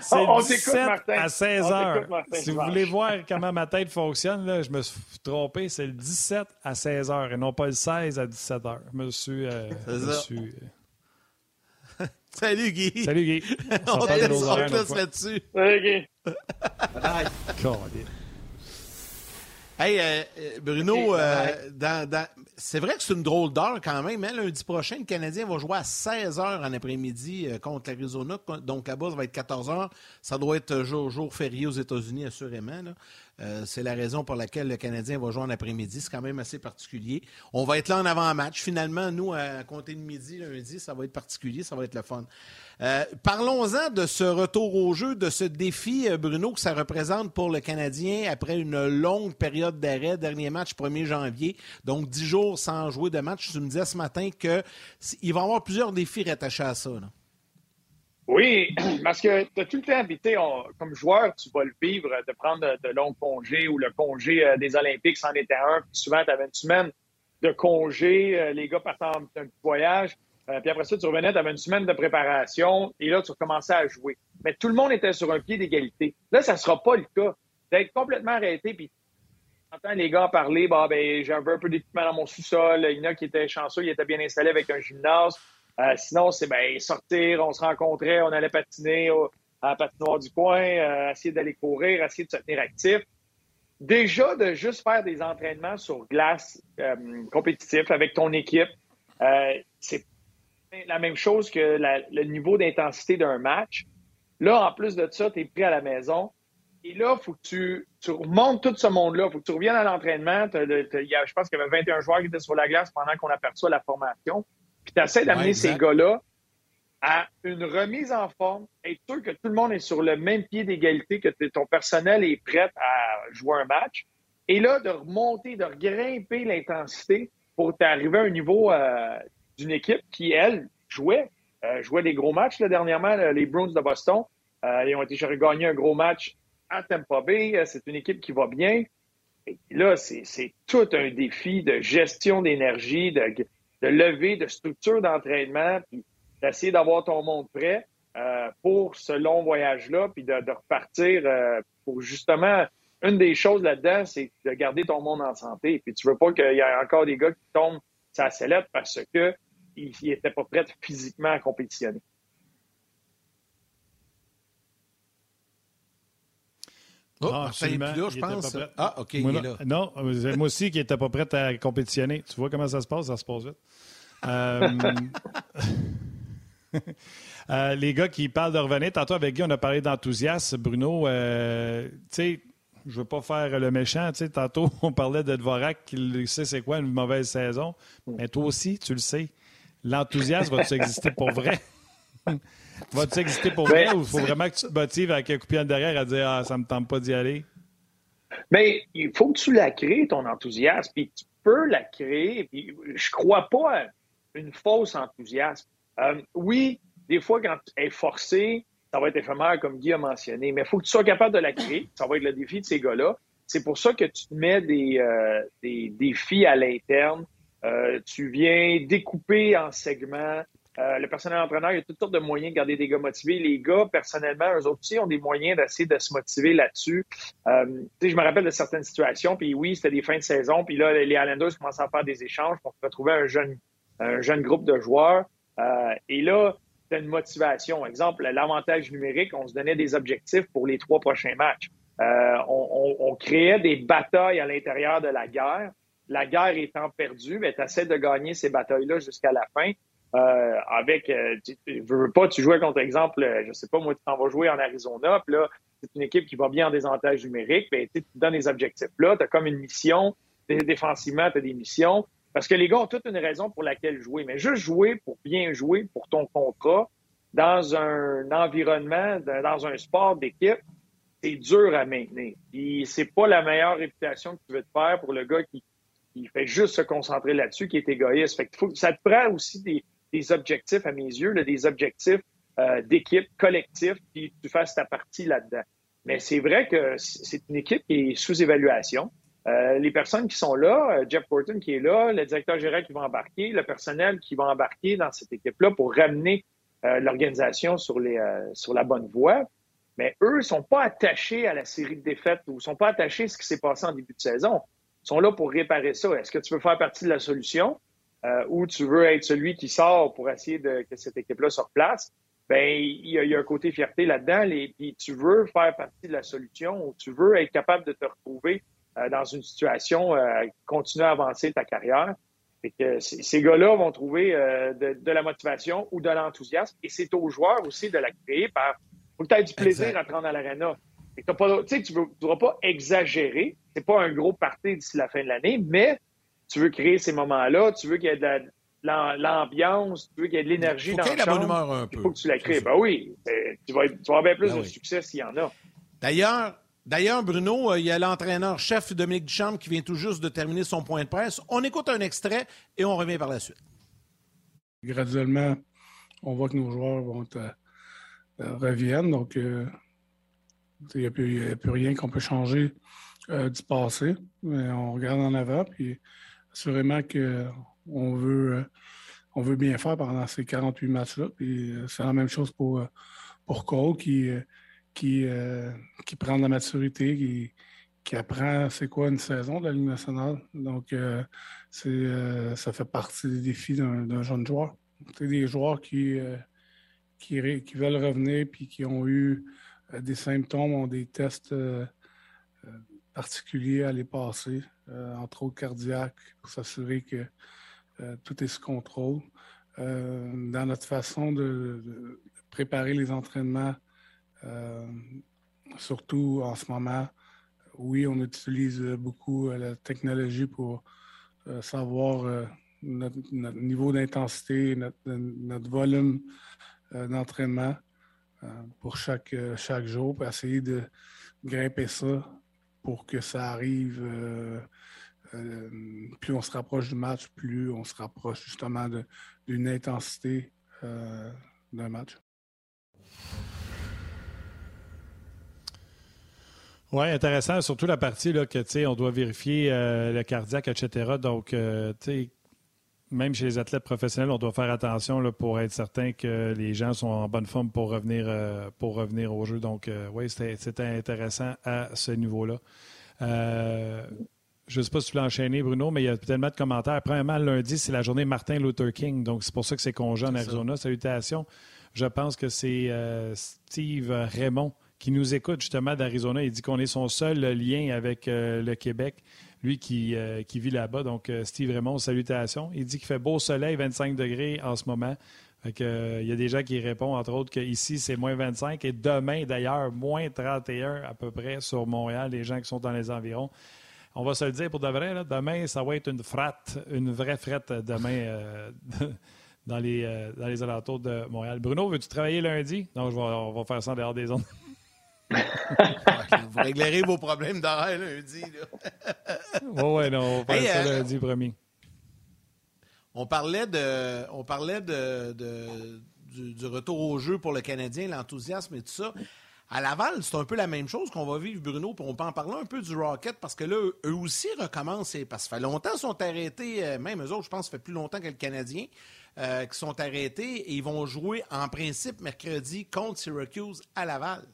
C'est 17 à 16 heures. si vous voulez voir comment ma tête fonctionne, là, je me suis trompé. C'est le 17 à 16 heures et non pas le 16 à 17 heures. Je me suis. Euh, suis euh, Salut Guy. Salut Guy. On, On là-dessus. Salut Guy. Bye. Hey, euh, Bruno, dans, dans, c'est vrai que c'est une drôle d'heure quand même. Hein? Lundi prochain, le Canadien va jouer à 16 h en après-midi euh, contre l'Arizona. Donc là-bas, ça va être 14 h. Ça doit être jour, jour férié aux États-Unis, assurément. Euh, c'est la raison pour laquelle le Canadien va jouer en après-midi. C'est quand même assez particulier. On va être là en avant-match. Finalement, nous, à compter de midi, lundi, ça va être particulier, ça va être le fun. Euh, parlons-en de ce retour au jeu, de ce défi, euh, Bruno, que ça représente pour le Canadien après une longue période d'arrêt. Dernier match 1er janvier, donc 10 jours sans jouer de match. Tu me disais ce matin qu'il va y avoir plusieurs défis rattachés à ça. Oui, parce que tu as tout le temps habité, comme joueur, tu vas le vivre, de prendre de, longs congés ou le congé euh, des Olympiques, c'en était un. Puis souvent, tu avais une semaine de congé, les gars partent en un voyage. Euh, puis après ça, tu revenais, tu avais une semaine de préparation et là, tu recommençais à jouer. Mais tout le monde était sur un pied d'égalité. Là, ça ne sera pas le cas. D'être complètement arrêté, puis entends les gars parler, bah, ben, j'ai un peu d'équipement dans mon sous-sol. Il y en a qui étaient chanceux, il était bien installé avec un gymnase. Euh, sinon, c'est ben, sortir, on se rencontrait, on allait patiner à la patinoire du coin, euh, essayer d'aller courir, essayer de se tenir actif. Déjà, de juste faire des entraînements sur glace compétitifs avec ton équipe, c'est la même chose que le niveau d'intensité d'un match. Là, en plus de ça, tu es pris à la maison. Et là, il faut que tu, tu, remontes tout ce monde-là. Il faut que tu reviennes à l'entraînement. Je pense qu'il y avait 21 joueurs qui étaient sur la glace pendant qu'on aperçoit la formation. Puis tu essaies d'amener ces gars-là à une remise en forme, être sûr que tout le monde est sur le même pied d'égalité, que ton personnel est prêt à jouer un match. Et là, de remonter, de grimper l'intensité pour t'arriver à un niveau euh, d'une équipe qui, elle, jouait, euh, jouait des gros matchs là, dernièrement, les Bruins de Boston. Euh, ils ont été gagné un gros match à Tampa Bay. C'est une équipe qui va bien. Et là, c'est tout un défi de gestion d'énergie, de, de levée, de structure d'entraînement, puis d'essayer d'avoir ton monde prêt euh, pour ce long voyage-là, puis de, repartir euh, pour justement. Une des choses là-dedans, c'est de garder ton monde en santé. Puis tu veux pas qu'il y ait encore des gars qui tombent sa sellette parce que il n'était pas prêt physiquement à compétitionner. Oh, ah, absolument. Là, je pense. Ah, OK, moi, il est là. Non, moi aussi qui n'étais pas prêt à compétitionner. Tu vois comment ça se passe? Ça se passe vite. Euh, euh, les gars qui parlent de revenir, tantôt avec Guy, on a parlé d'enthousiasme. Bruno, euh, tu sais, je ne veux pas faire le méchant. Tu sais, tantôt, on parlait de Dvorak qui sait c'est quoi une mauvaise saison. Mais toi aussi, tu le sais. L'enthousiasme va-tu exister pour vrai? va-tu exister pour vrai ou il faut vraiment que tu te motives avec un coup de derrière à dire Ah, ça me tente pas d'y aller? Mais il faut que tu la crées, ton enthousiasme. Puis tu peux la créer. Puis je crois pas à une fausse enthousiasme. Euh, oui, des fois, quand tu es forcé, ça va être éphémère, comme Guy a mentionné, mais il faut que tu sois capable de la créer. Ça va être le défi de ces gars-là. C'est pour ça que tu te mets des, euh, des défis à l'interne. Euh, tu viens découper en segments. Euh, le personnel entraîneur, il y a toutes sortes de moyens de garder des gars motivés. Les gars, personnellement, eux aussi ont des moyens d'essayer de se motiver là-dessus. Euh, je me rappelle de certaines situations, puis oui, c'était des fins de saison, puis là, les Islanders commençaient à faire des échanges pour retrouver un jeune, un jeune groupe de joueurs. Euh, et là, c'était une motivation. Exemple, l'avantage numérique, on se donnait des objectifs pour les trois prochains matchs. On, créait des batailles à l'intérieur de la guerre la guerre étant perdue, mais tu essaies de gagner ces batailles-là jusqu'à la fin. Euh, avec, euh, tu, veux pas, tu jouais contre exemple, euh, je sais pas, moi, tu t'en vas jouer en Arizona, puis là, c'est une équipe qui va bien en désavantage numérique, ben, tu donnes des objectifs. Là, tu as comme une mission, défensivement, tu as des missions, parce que les gars ont toute une raison pour laquelle jouer, mais juste jouer pour bien jouer pour ton contrat dans un environnement, dans un sport d'équipe, c'est dur à maintenir. Puis c'est pas la meilleure réputation que tu veux te faire pour le gars qui il fait juste se concentrer là-dessus, qui est égoïste. Fait que ça te prend aussi des, des objectifs, à mes yeux, là, des objectifs euh, d'équipe, collectifs, puis tu fasses ta partie là-dedans. Mais c'est vrai que c'est une équipe qui est sous évaluation. Euh, les personnes qui sont là, euh, Jeff Porton qui est là, le directeur général qui va embarquer, le personnel qui va embarquer dans cette équipe-là pour ramener l'organisation sur, sur la bonne voie. Mais eux ne sont pas attachés à la série de défaites ou ne sont pas attachés à ce qui s'est passé en début de saison. Ils sont là pour réparer ça. Est-ce que tu veux faire partie de la solution? Ou tu veux être celui qui sort pour essayer de, que cette équipe-là se replace? Ben, il y, a, un côté fierté là-dedans. Puis tu veux faire partie de la solution ou tu veux être capable de te retrouver euh, dans une situation, euh, continuer à avancer ta carrière. que ces gars-là vont trouver euh, de, la motivation ou de l'enthousiasme. Et c'est aux joueurs aussi de la créer par. Faut que tu aies du plaisir à te rendre à l'arena. Tu ne voudras pas exagérer. C'est pas un gros parti d'ici la fin de l'année, mais tu veux créer ces moments-là. Tu veux qu'il y ait de l'ambiance, tu veux qu'il y ait de l'énergie dans le champ. Il faut que tu la crées. Ben oui, tu vas, tu vas avoir bien plus ben de succès s'il y en a. D'ailleurs, D'ailleurs, Bruno, euh, il y a l'entraîneur-chef Dominique Duchamp qui vient tout juste de terminer son point de presse. On écoute un extrait et on revient par la suite. Graduellement, on voit que nos joueurs vont euh, euh, reviennent. Donc, il n'y a, plus rien qu'on peut changer du passé. Mais on regarde en avant. Puis, assurément qu'on veut, veut bien faire pendant ces 48 matchs-là. Puis, c'est la même chose pour, pour Cole qui qui, euh, qui prend de la maturité, qui, qui apprend c'est quoi une saison de la Ligue nationale. Donc, euh, euh, ça fait partie des défis d'un, jeune joueur. C'est des joueurs qui, qui, qui, veulent revenir puis qui ont eu des symptômes, ont des tests particuliers à les passer, entre autres cardiaques, pour s'assurer que tout est sous contrôle. dans notre façon de préparer les entraînements, euh, surtout en ce moment, oui, on utilise beaucoup euh, la technologie pour euh, savoir notre, niveau d'intensité, notre, volume d'entraînement pour chaque, chaque jour, pour essayer de grimper ça pour que ça arrive. plus on se rapproche du match, plus on se rapproche justement d'une intensité d'un match. Oui, intéressant, surtout la partie là, que on doit vérifier euh, le cardiaque, etc. Donc, euh, même chez les athlètes professionnels, on doit faire attention là, pour être certain que les gens sont en bonne forme pour revenir, euh, pour revenir au jeu. Donc, oui, c'était intéressant à ce niveau-là. je ne sais pas si tu l'as enchaîné, Bruno, mais il y a tellement de commentaires. Premièrement, lundi, c'est la journée Martin Luther King. Donc, c'est pour ça que c'est congé en Arizona. Salutations. Je pense que c'est Steve Raymond qui nous écoute justement d'Arizona. Il dit qu'on est son seul lien avec euh, le Québec, lui qui, euh, qui vit là-bas. Donc, euh, Steve Raymond, salutations. Il dit qu'il fait beau soleil, 25 degrés en ce moment. il y a des gens qui répondent, entre autres, qu'ici, c'est moins 25 et demain, d'ailleurs, moins 31 à peu près sur Montréal, les gens qui sont dans les environs. On va se le dire pour de vrai, demain, ça va être une fratte, une vraie frette demain dans, les, alentours de Montréal. Bruno, veux-tu travailler lundi? Non, je on va faire ça en dehors des ondes. Vous réglerez vos problèmes d'horaire lundi. Oui, oui, non, on va faire ça euh, lundi, promis. On parlait de, on parlait de, du, retour au jeu pour le Canadien, l'enthousiasme et tout ça. À Laval, c'est un peu la même chose qu'on va vivre, Bruno, puis on peut en parler un peu du Rocket, parce que là, eux aussi recommencent, parce que ça fait longtemps qu'ils sont arrêtés, euh, même eux autres, je pense, ça fait plus longtemps que le Canadien, euh, qui sont arrêtés, et ils vont jouer en principe mercredi contre Syracuse à Laval.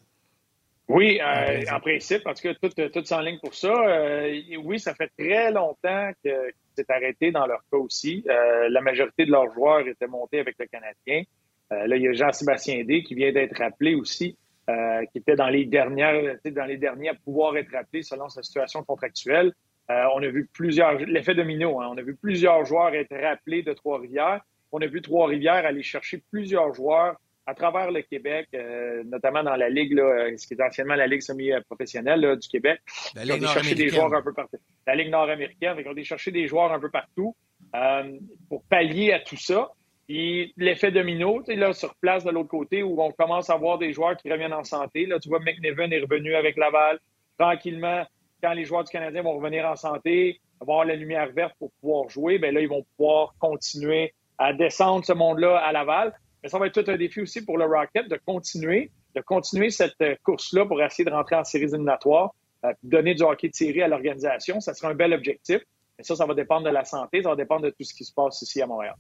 Oui, euh, en principe, parce que tout, tout s'enligne pour ça. Euh, oui, ça fait très longtemps que c'est arrêté dans leur cas aussi. Euh, la majorité de leurs joueurs étaient montés avec le Canadien. là, il y a Jean-Sébastien D qui vient d'être rappelé aussi, qui était dans les dernières, dans les derniers à pouvoir être rappelé selon sa situation contractuelle. on a vu plusieurs, l'effet domino, hein, on a vu plusieurs joueurs être rappelés de Trois-Rivières. On a vu Trois-Rivières aller chercher plusieurs joueurs à travers le Québec, euh, notamment dans la Ligue, là, euh, ce qui est anciennement la Ligue semi-professionnelle du Québec. La Ligue chercher des joueurs un peu partout. La Ligue nord-américaine, ils ont été chercher des joueurs un peu partout euh, pour pallier à tout ça. Et l'effet domino, tu sais, là, sur place de l'autre côté, où on commence à voir des joueurs qui reviennent en santé. Là, tu vois, McNevin est revenu avec Laval. Tranquillement, quand les joueurs du Canadien vont revenir en santé, avoir la lumière verte pour pouvoir jouer, bien là, ils vont pouvoir continuer à descendre ce monde-là à Laval. Mais ça va être tout un défi aussi pour le Rocket de continuer, de continuer cette euh, course-là pour essayer de rentrer en séries éliminatoires, euh, donner du hockey de série à l'organisation. Ça sera un bel objectif. Mais ça, ça va dépendre de la santé, ça va dépendre de tout ce qui se passe ici à Montréal.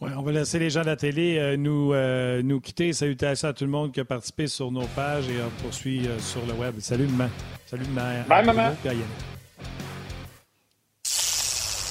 Ouais, on va laisser les gens de la télé euh, nous, euh, nous quitter. Salutations à tout le monde qui a participé sur nos pages et on poursuit sur le web. Salut, maman. Salut, maman. Bye, maman.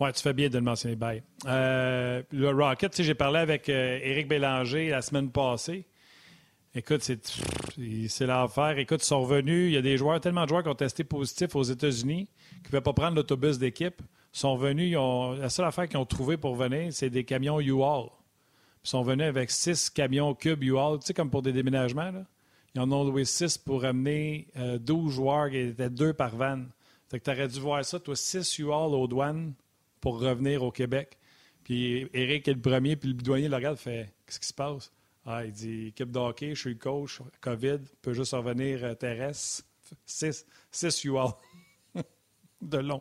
Oui, tu fais bien de le mentionner, bye. Euh, le Rocket, j'ai parlé avec euh, Éric Bélanger la semaine passée. Écoute, c'est, l'affaire. Écoute, ils sont revenus. Il y a des joueurs, tellement de joueurs qui ont testé positif aux États-Unis, qui ne pouvaient pas prendre l'autobus d'équipe. Ils sont venus, ils ont, la seule affaire qu'ils ont trouvé pour venir, c'est des camions U-Haul. Ils sont venus avec six camions cubes U-Haul, tu sais, comme pour des déménagements. Là. Ils en ont loué six pour amener euh, 12 joueurs, qui étaient deux par van. Fait tu aurais dû voir ça, toi, six U-Haul aux douanes pour revenir au Québec. Puis Eric est le premier, puis le bidouanier le regarde, fait Qu'est-ce qui se passe? Ah, il dit Équipe de hockey, je suis le coach, COVID, peut juste revenir euh, terrestre. Six, six UL. de long.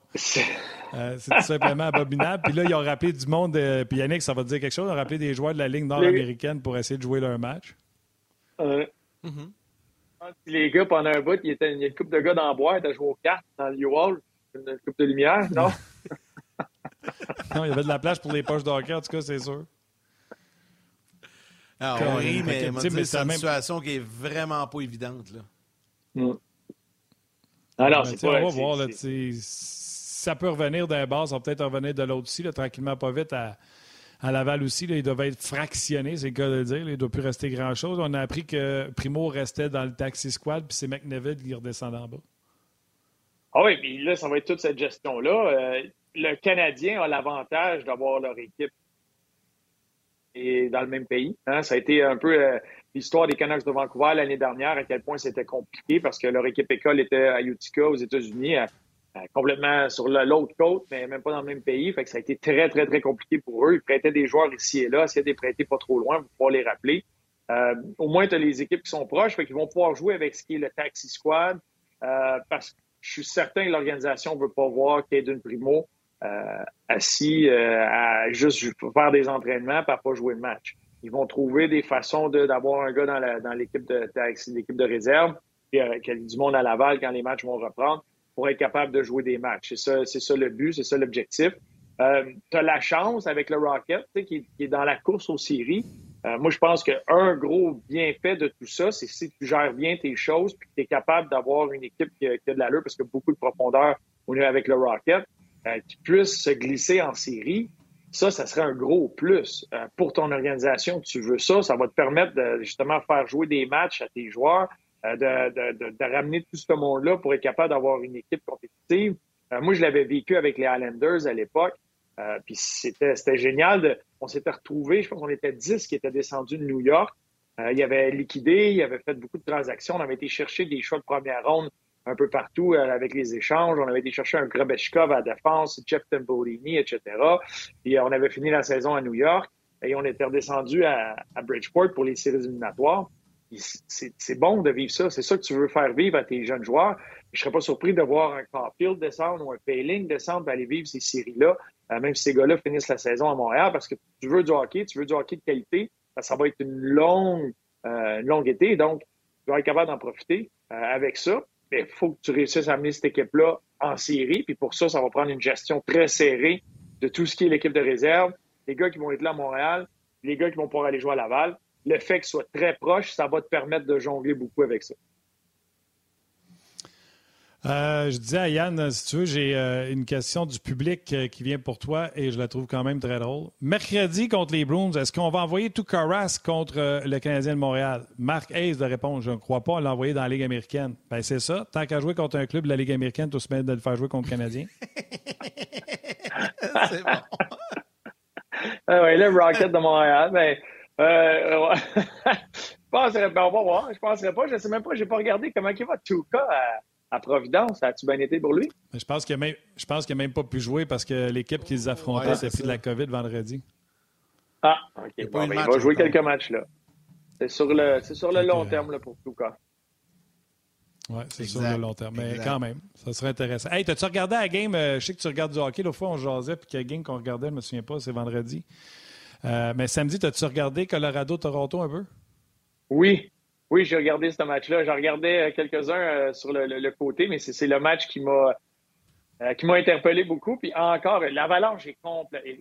Euh, c'est tout simplement abominable. Puis là, ils ont rappelé du monde, euh, puis Yannick, ça va te dire quelque chose, ils ont rappelé des joueurs de la Ligue nord-américaine pour essayer de jouer leur match. Euh. Les gars, pendant un bout, il, y a une coupe de gars dans le bois, ils joué aux cartes dans le U-Haul, une coupe de lumière, non? non, il y avait de la place pour les poches de hockey, en tout cas, c'est sûr. Ah, on rit, mais, c'est une même- situation qui est vraiment pas évidente. Là. Ah non, Ben, c'est pas... On va voir, là, ça peut revenir d'un bas, ça va peut-être revenir de l'autre aussi, là, tranquillement, pas vite. À, à Laval aussi, là, ils doivent être fractionnés, c'est le cas de le dire. là, il ne doit plus rester grand-chose. On a appris que Primo restait dans le taxi squad, puis c'est McNeville qui redescend en bas. Ah oui, puis là, ça va être toute cette gestion-là. Euh, le Canadien a l'avantage d'avoir leur équipe et dans le même pays. hein. Ça a été un peu euh, l'histoire des Canucks de Vancouver l'année dernière, à quel point c'était compliqué parce que leur équipe école était à Utica, aux États-Unis, complètement sur l'autre côte, mais même pas dans le même pays. Fait que ça a été très, très, très compliqué pour eux. Ils prêtaient des joueurs ici et là, essayaient de les prêter pas trop loin pour pouvoir les rappeler. Euh, au moins, tu as les équipes qui sont proches, fait qu'ils vont pouvoir jouer avec ce qui est le taxi squad, euh, parce que je suis certain que l'organisation ne veut pas voir Caden Primo assis euh, à juste faire des entraînements à pas jouer le match. Ils vont trouver des façons d'avoir un gars dans l'équipe de, de réserve, puis euh, du monde à Laval quand les matchs vont reprendre pour être capable de jouer des matchs. C'est ça, ça le but, c'est ça l'objectif. Euh, tu as la chance avec le Rocket, qui, qui est dans la course aux séries. Euh, moi, je pense qu'un gros bienfait de tout ça, c'est si tu gères bien tes choses puis que tu es capable d'avoir une équipe qui, a- de l'allure parce que beaucoup de profondeur au niveau avec le Rocket, euh, qui puisse se glisser en série. Ça, ça serait un gros plus euh, pour ton organisation. Tu veux ça, ça va te permettre de justement faire jouer des matchs à tes joueurs, euh, de, ramener tout ce monde-là pour être capable d'avoir une équipe compétitive. Moi, je l'avais vécu avec les Highlanders à l'époque. Puis c'était génial. On s'était retrouvés, je pense qu'on était 10 qui étaient descendus de New York. Il avait liquidé, il avait fait beaucoup de transactions. On avait été chercher des choix de première ronde un peu partout euh, avec les échanges. On avait été chercher un Grabeshkov à défense, Jeff Tembolini, etc. Puis euh, on avait fini la saison à New York et on était redescendu à, Bridgeport pour les séries éliminatoires. C'est bon de vivre ça. C'est ça que tu veux faire vivre à tes jeunes joueurs. Je serais pas surpris de voir un Caulfield descendre ou un Payling descendre et aller vivre ces séries-là, euh, même si ces gars-là finissent la saison à Montréal, parce que tu veux du hockey, tu veux du hockey de qualité. Ça, va être une longue, longue été, donc tu vas être capable d'en profiter avec ça. Il faut que tu réussisses à amener cette équipe-là en série. Puis pour ça, ça va prendre une gestion très serrée de tout ce qui est l'équipe de réserve, les gars qui vont être là à Montréal, les gars qui vont pouvoir aller jouer à Laval. Le fait qu'ils soient très proches, ça va te permettre de jongler beaucoup avec ça. Euh, je disais à Yann, si tu veux, j'ai euh, une question du public euh, qui vient pour toi et je la trouve quand même très drôle. Mercredi contre les Bruins, est-ce qu'on va envoyer tout Carras contre le Canadien de Montréal? Marc Hayes de répondre, je ne crois pas l'envoyer dans la Ligue américaine. Ben c'est ça. Tant qu'à jouer contre un club de la Ligue américaine, tu se de le faire jouer contre le Canadien. c'est bon. ah oui, le Rocket de Montréal, ben, je penserais pas, on va voir, je penserais pas, je sais même pas, j'ai pas regardé comment il va tout cas à Providence. Ça a-tu bien été pour lui? Je pense qu'il n'a même, même, pas pu jouer parce que l'équipe qu'ils affrontaient s'est pris de la COVID vendredi. Ah, OK. il ben, va jouer quelques matchs là. C'est sur le, sur le long terme là, pour cas. Oui, c'est sur le long terme. Mais quand même, ça serait intéressant. Hey, t'as-tu regardé la game? Euh, je sais que tu regardes du hockey. L'autre fois, on jasait, puis quelle game qu'on regardait, je ne me souviens pas, c'est vendredi. Euh, mais samedi, t'as-tu regardé Colorado-Toronto un peu? Oui, oui, j'ai regardé ce match-là. J'en regardais euh, quelques-uns euh, sur le, côté, mais c'est le match qui m'a euh, qui m'a interpellé beaucoup. Puis encore, l'Avalanche est.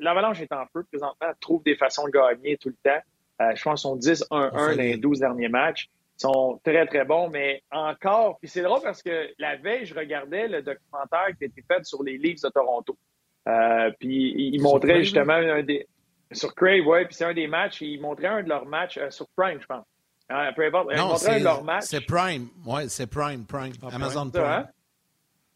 L'Avalanche est en feu présentement, trouve des façons de gagner tout le temps. je pense qu'ils sont 10-1-1 dans les 12 derniers matchs. Ils sont très, très bons, mais encore, puis c'est drôle parce que la veille, je regardais le documentaire qui a été fait sur les Leafs de Toronto. puis il montrait justement un des. Sur Crave, oui, puis c'est un des matchs. Il montrait un de leurs matchs sur Prime, je pense. Ah, non, c'est leur match. C'est Prime. Oui, c'est Prime, Prime. Ah, Amazon Prime.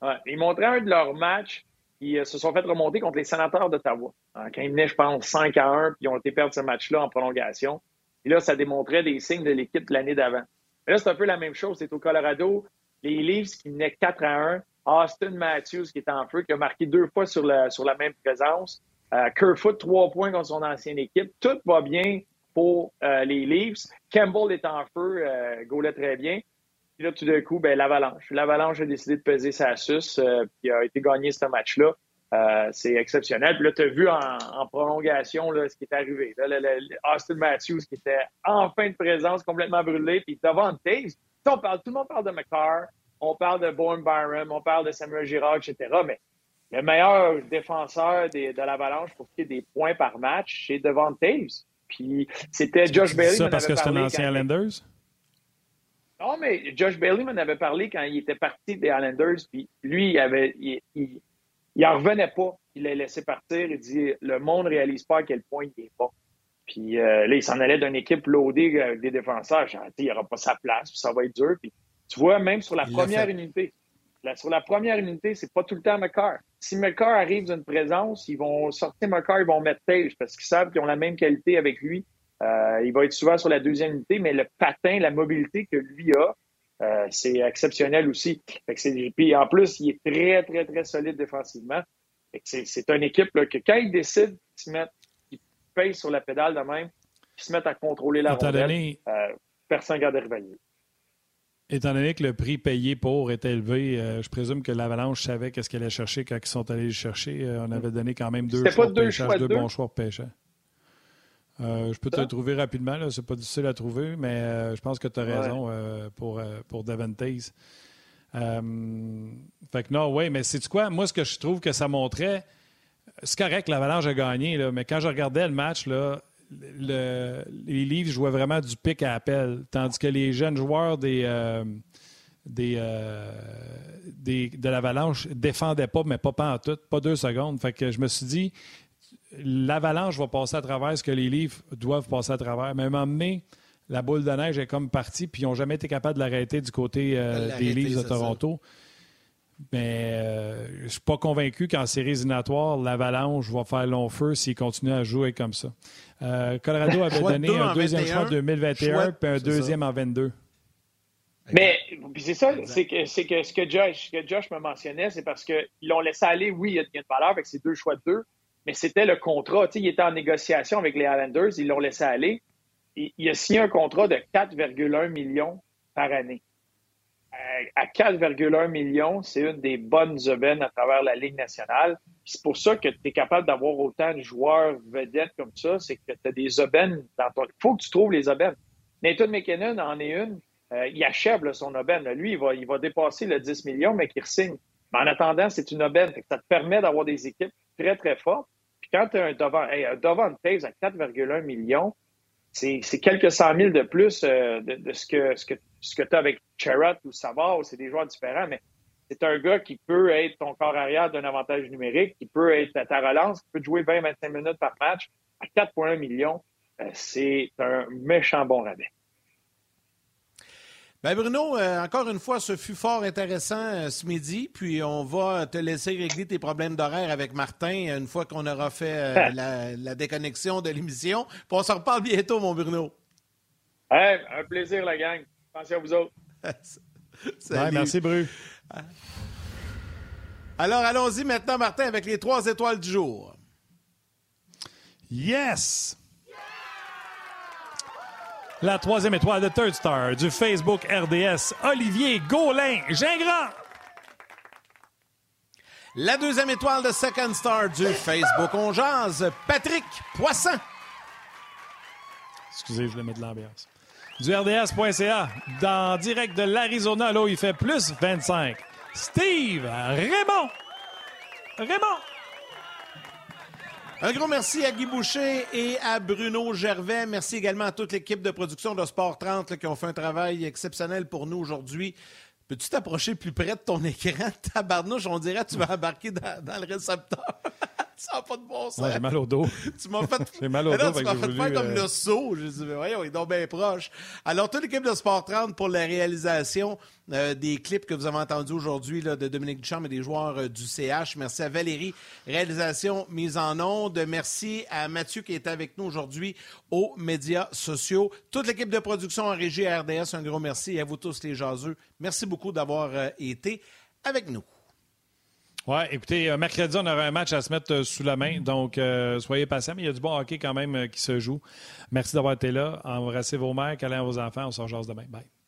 Hein? ils montraient un de leurs matchs. Ils se sont fait remonter contre les sénateurs d'Ottawa. Hein, quand ils venaient, je pense, 5 à 1, puis ils ont été perdre ce match-là en prolongation. Et là, ça démontrait des signes de l'équipe de l'année d'avant. là, c'est un peu la même chose. C'est au Colorado. Les Leafs qui venaient 4 à 1. Austin Matthews qui est en feu, qui a marqué deux fois sur la, sur la même présence. Euh, Kerfoot, trois points contre son ancienne équipe. Tout va bien pour euh, les Leafs. Campbell est en feu, euh, très bien. Puis là, tout d'un coup, ben, l'Avalanche. L'Avalanche a décidé de peser sa suce, euh, puis a été gagné ce match-là. Euh, c'est exceptionnel. Puis là, tu as vu en, prolongation ce qui est arrivé. Austin Matthews qui était en fin de présence, complètement brûlé. Puis devant Taves, on parle, tout le monde parle de McCarr, on parle de Bourne Byram, on parle de Samuel Girard, etc. Mais le meilleur défenseur de l'Avalanche pour ce qui est des points par match, c'est devant Taves. Puis c'était Josh Bailey. Ça parce que c'est un ancien Islanders? Non, mais Josh Bailey m'en avait parlé quand il était parti des Islanders. Puis lui, il avait, il, il, en revenait pas. Il l'a laissé partir. Il dit le monde ne réalise pas à quel point il est pas. Puis euh, là, il s'en allait d'une équipe loadée avec des défenseurs. J'ai dit, il n'y aura pas sa place, puis ça va être dur. Puis tu vois, même sur la première unité, sur la première unité, c'est pas tout le temps McCarr. Si McCarr arrive d'une présence, ils vont sortir McCarr, ils vont mettre Tage parce qu'ils savent qu'ils ont la même qualité avec lui. Euh, il va être souvent sur la deuxième unité, mais le patin, la mobilité que lui a, euh, c'est exceptionnel aussi. puis en plus, il est très, très, très solide défensivement. C'est une équipe que quand il décide de se mettre, il paye sur la pédale de même, qu'ils se mettent à contrôler la rondelle, euh, personne ne garde réveiller. Étant donné que le prix payé pour est élevé, euh, je présume que l'Avalanche savait qu'est-ce qu'elle allait chercher quand ils sont allés le chercher. Euh, on avait donné quand même deux choix de pêchage, deux, bons choix de pêchage. Euh, je peux te le trouver rapidement, c'est pas difficile à trouver, mais je pense que tu as raison pour, pour Davantes. fait que non, oui, mais c'est quoi? Moi, ce que je trouve que ça montrait, c'est correct, l'Avalanche a gagné, là, mais quand je regardais le match, là, le, les livres jouaient vraiment du pic à appel, tandis que les jeunes joueurs des, euh, euh, des, de l'Avalanche défendaient pas, mais pas, pas en tout, pas deux secondes. Fait que je me suis dit, l'Avalanche va passer à travers ce que les livres doivent passer à travers. Mais à un moment donné, la boule de neige est comme partie, puis ils n'ont jamais été capables de l'arrêter du côté euh, des livres de Toronto. Mais euh, je ne suis pas convaincu qu'en série éliminatoire, l'Avalanche va faire long feu s'il continue à jouer comme ça. Euh, Colorado avait donné un deuxième choix en 2021 puis un deuxième en 22. Mais c'est ça, c'est que, que, ce que Josh, que Josh me mentionnait, c'est parce qu'ils l'ont laissé aller, oui, il y a une valeur avec ces deux choix de deux, mais c'était le contrat. il était en négociation avec les Islanders, ils l'ont laissé aller. il a signé un contrat de 4,1 millions par année à 4,1 millions, c'est une des bonnes aubaines à travers la Ligue nationale. C'est pour ça que tu es capable d'avoir autant de joueurs vedettes comme ça, c'est que tu as des aubaines dans ton... Il faut que tu trouves les aubaines. Nathan McKinnon en est une. Euh, il achève son aubaine. Lui, il va, il va dépasser le 10 millions, mais qu'il signe. Mais en attendant, c'est une aubaine. Ça te permet d'avoir des équipes très, très fortes. Puis quand tu as un devant, un devant de thèse à 4,1 millions, c'est quelques cent mille de plus euh, de, ce que, ce que, ce que tu as avec Charrot ou Savard, c'est des joueurs différents, mais c'est un gars qui peut être ton corps arrière d'un avantage numérique, qui peut être à ta relance, qui peut jouer 20-25 minutes par match à 4,1 millions. Euh, c'est un méchant bon rabais. Ben Bruno, euh, encore une fois, ce fut fort intéressant euh, ce midi. Puis on va te laisser régler tes problèmes d'horaire avec Martin une fois qu'on aura fait la, déconnexion de l'émission. Puis on se reparle bientôt, mon Bruno. un plaisir, la gang. Attention à vous autres. merci, Bru. Alors, allons-y maintenant, Martin, avec les trois étoiles du jour. Yes! La troisième étoile de Third Star du Facebook RDS, Olivier Gaulin Gingras. La deuxième étoile de Second Star du Facebook On Jazz, Patrick Poisson. Excusez, je voulais mettre de l'ambiance. Du RDS.ca, dans direct de l'Arizona, là où il fait plus 25. Steve Raymond. Raymond. Un gros merci à Guy Boucher et à Bruno Gervais. Merci également à toute l'équipe de production de Sport 30 qui ont fait un travail exceptionnel pour nous aujourd'hui. Peux-tu t'approcher plus près de ton écran? Tabarnouche, on dirait que tu vas embarquer dans, dans le récepteur. Ça n'a pas de bon sens. j'ai mal au dos. tu m'as fait, j'ai mal au dos. tu m'as fait faire comme euh, le saut. Je dit, voyons, il est donc bien proche. Alors, toute l'équipe de Sport 30 pour la réalisation euh, des clips que vous avez entendus aujourd'hui de Dominique Duchamp et des joueurs euh, du CH. Merci à Valérie, réalisation mise en onde. Merci à Mathieu qui est avec nous aujourd'hui aux médias sociaux. Toute l'équipe de production en régie RDS, un gros merci. Et à vous tous les jaseux, merci beaucoup d'avoir été avec nous. Oui, écoutez, euh, mercredi, on aura un match à se mettre euh, sous la main, donc euh, soyez patients, mais il y a du bon hockey quand même qui se joue. Merci d'avoir été là. Embrassez vos mères, câlez à vos enfants. On se rejoint demain. Bye.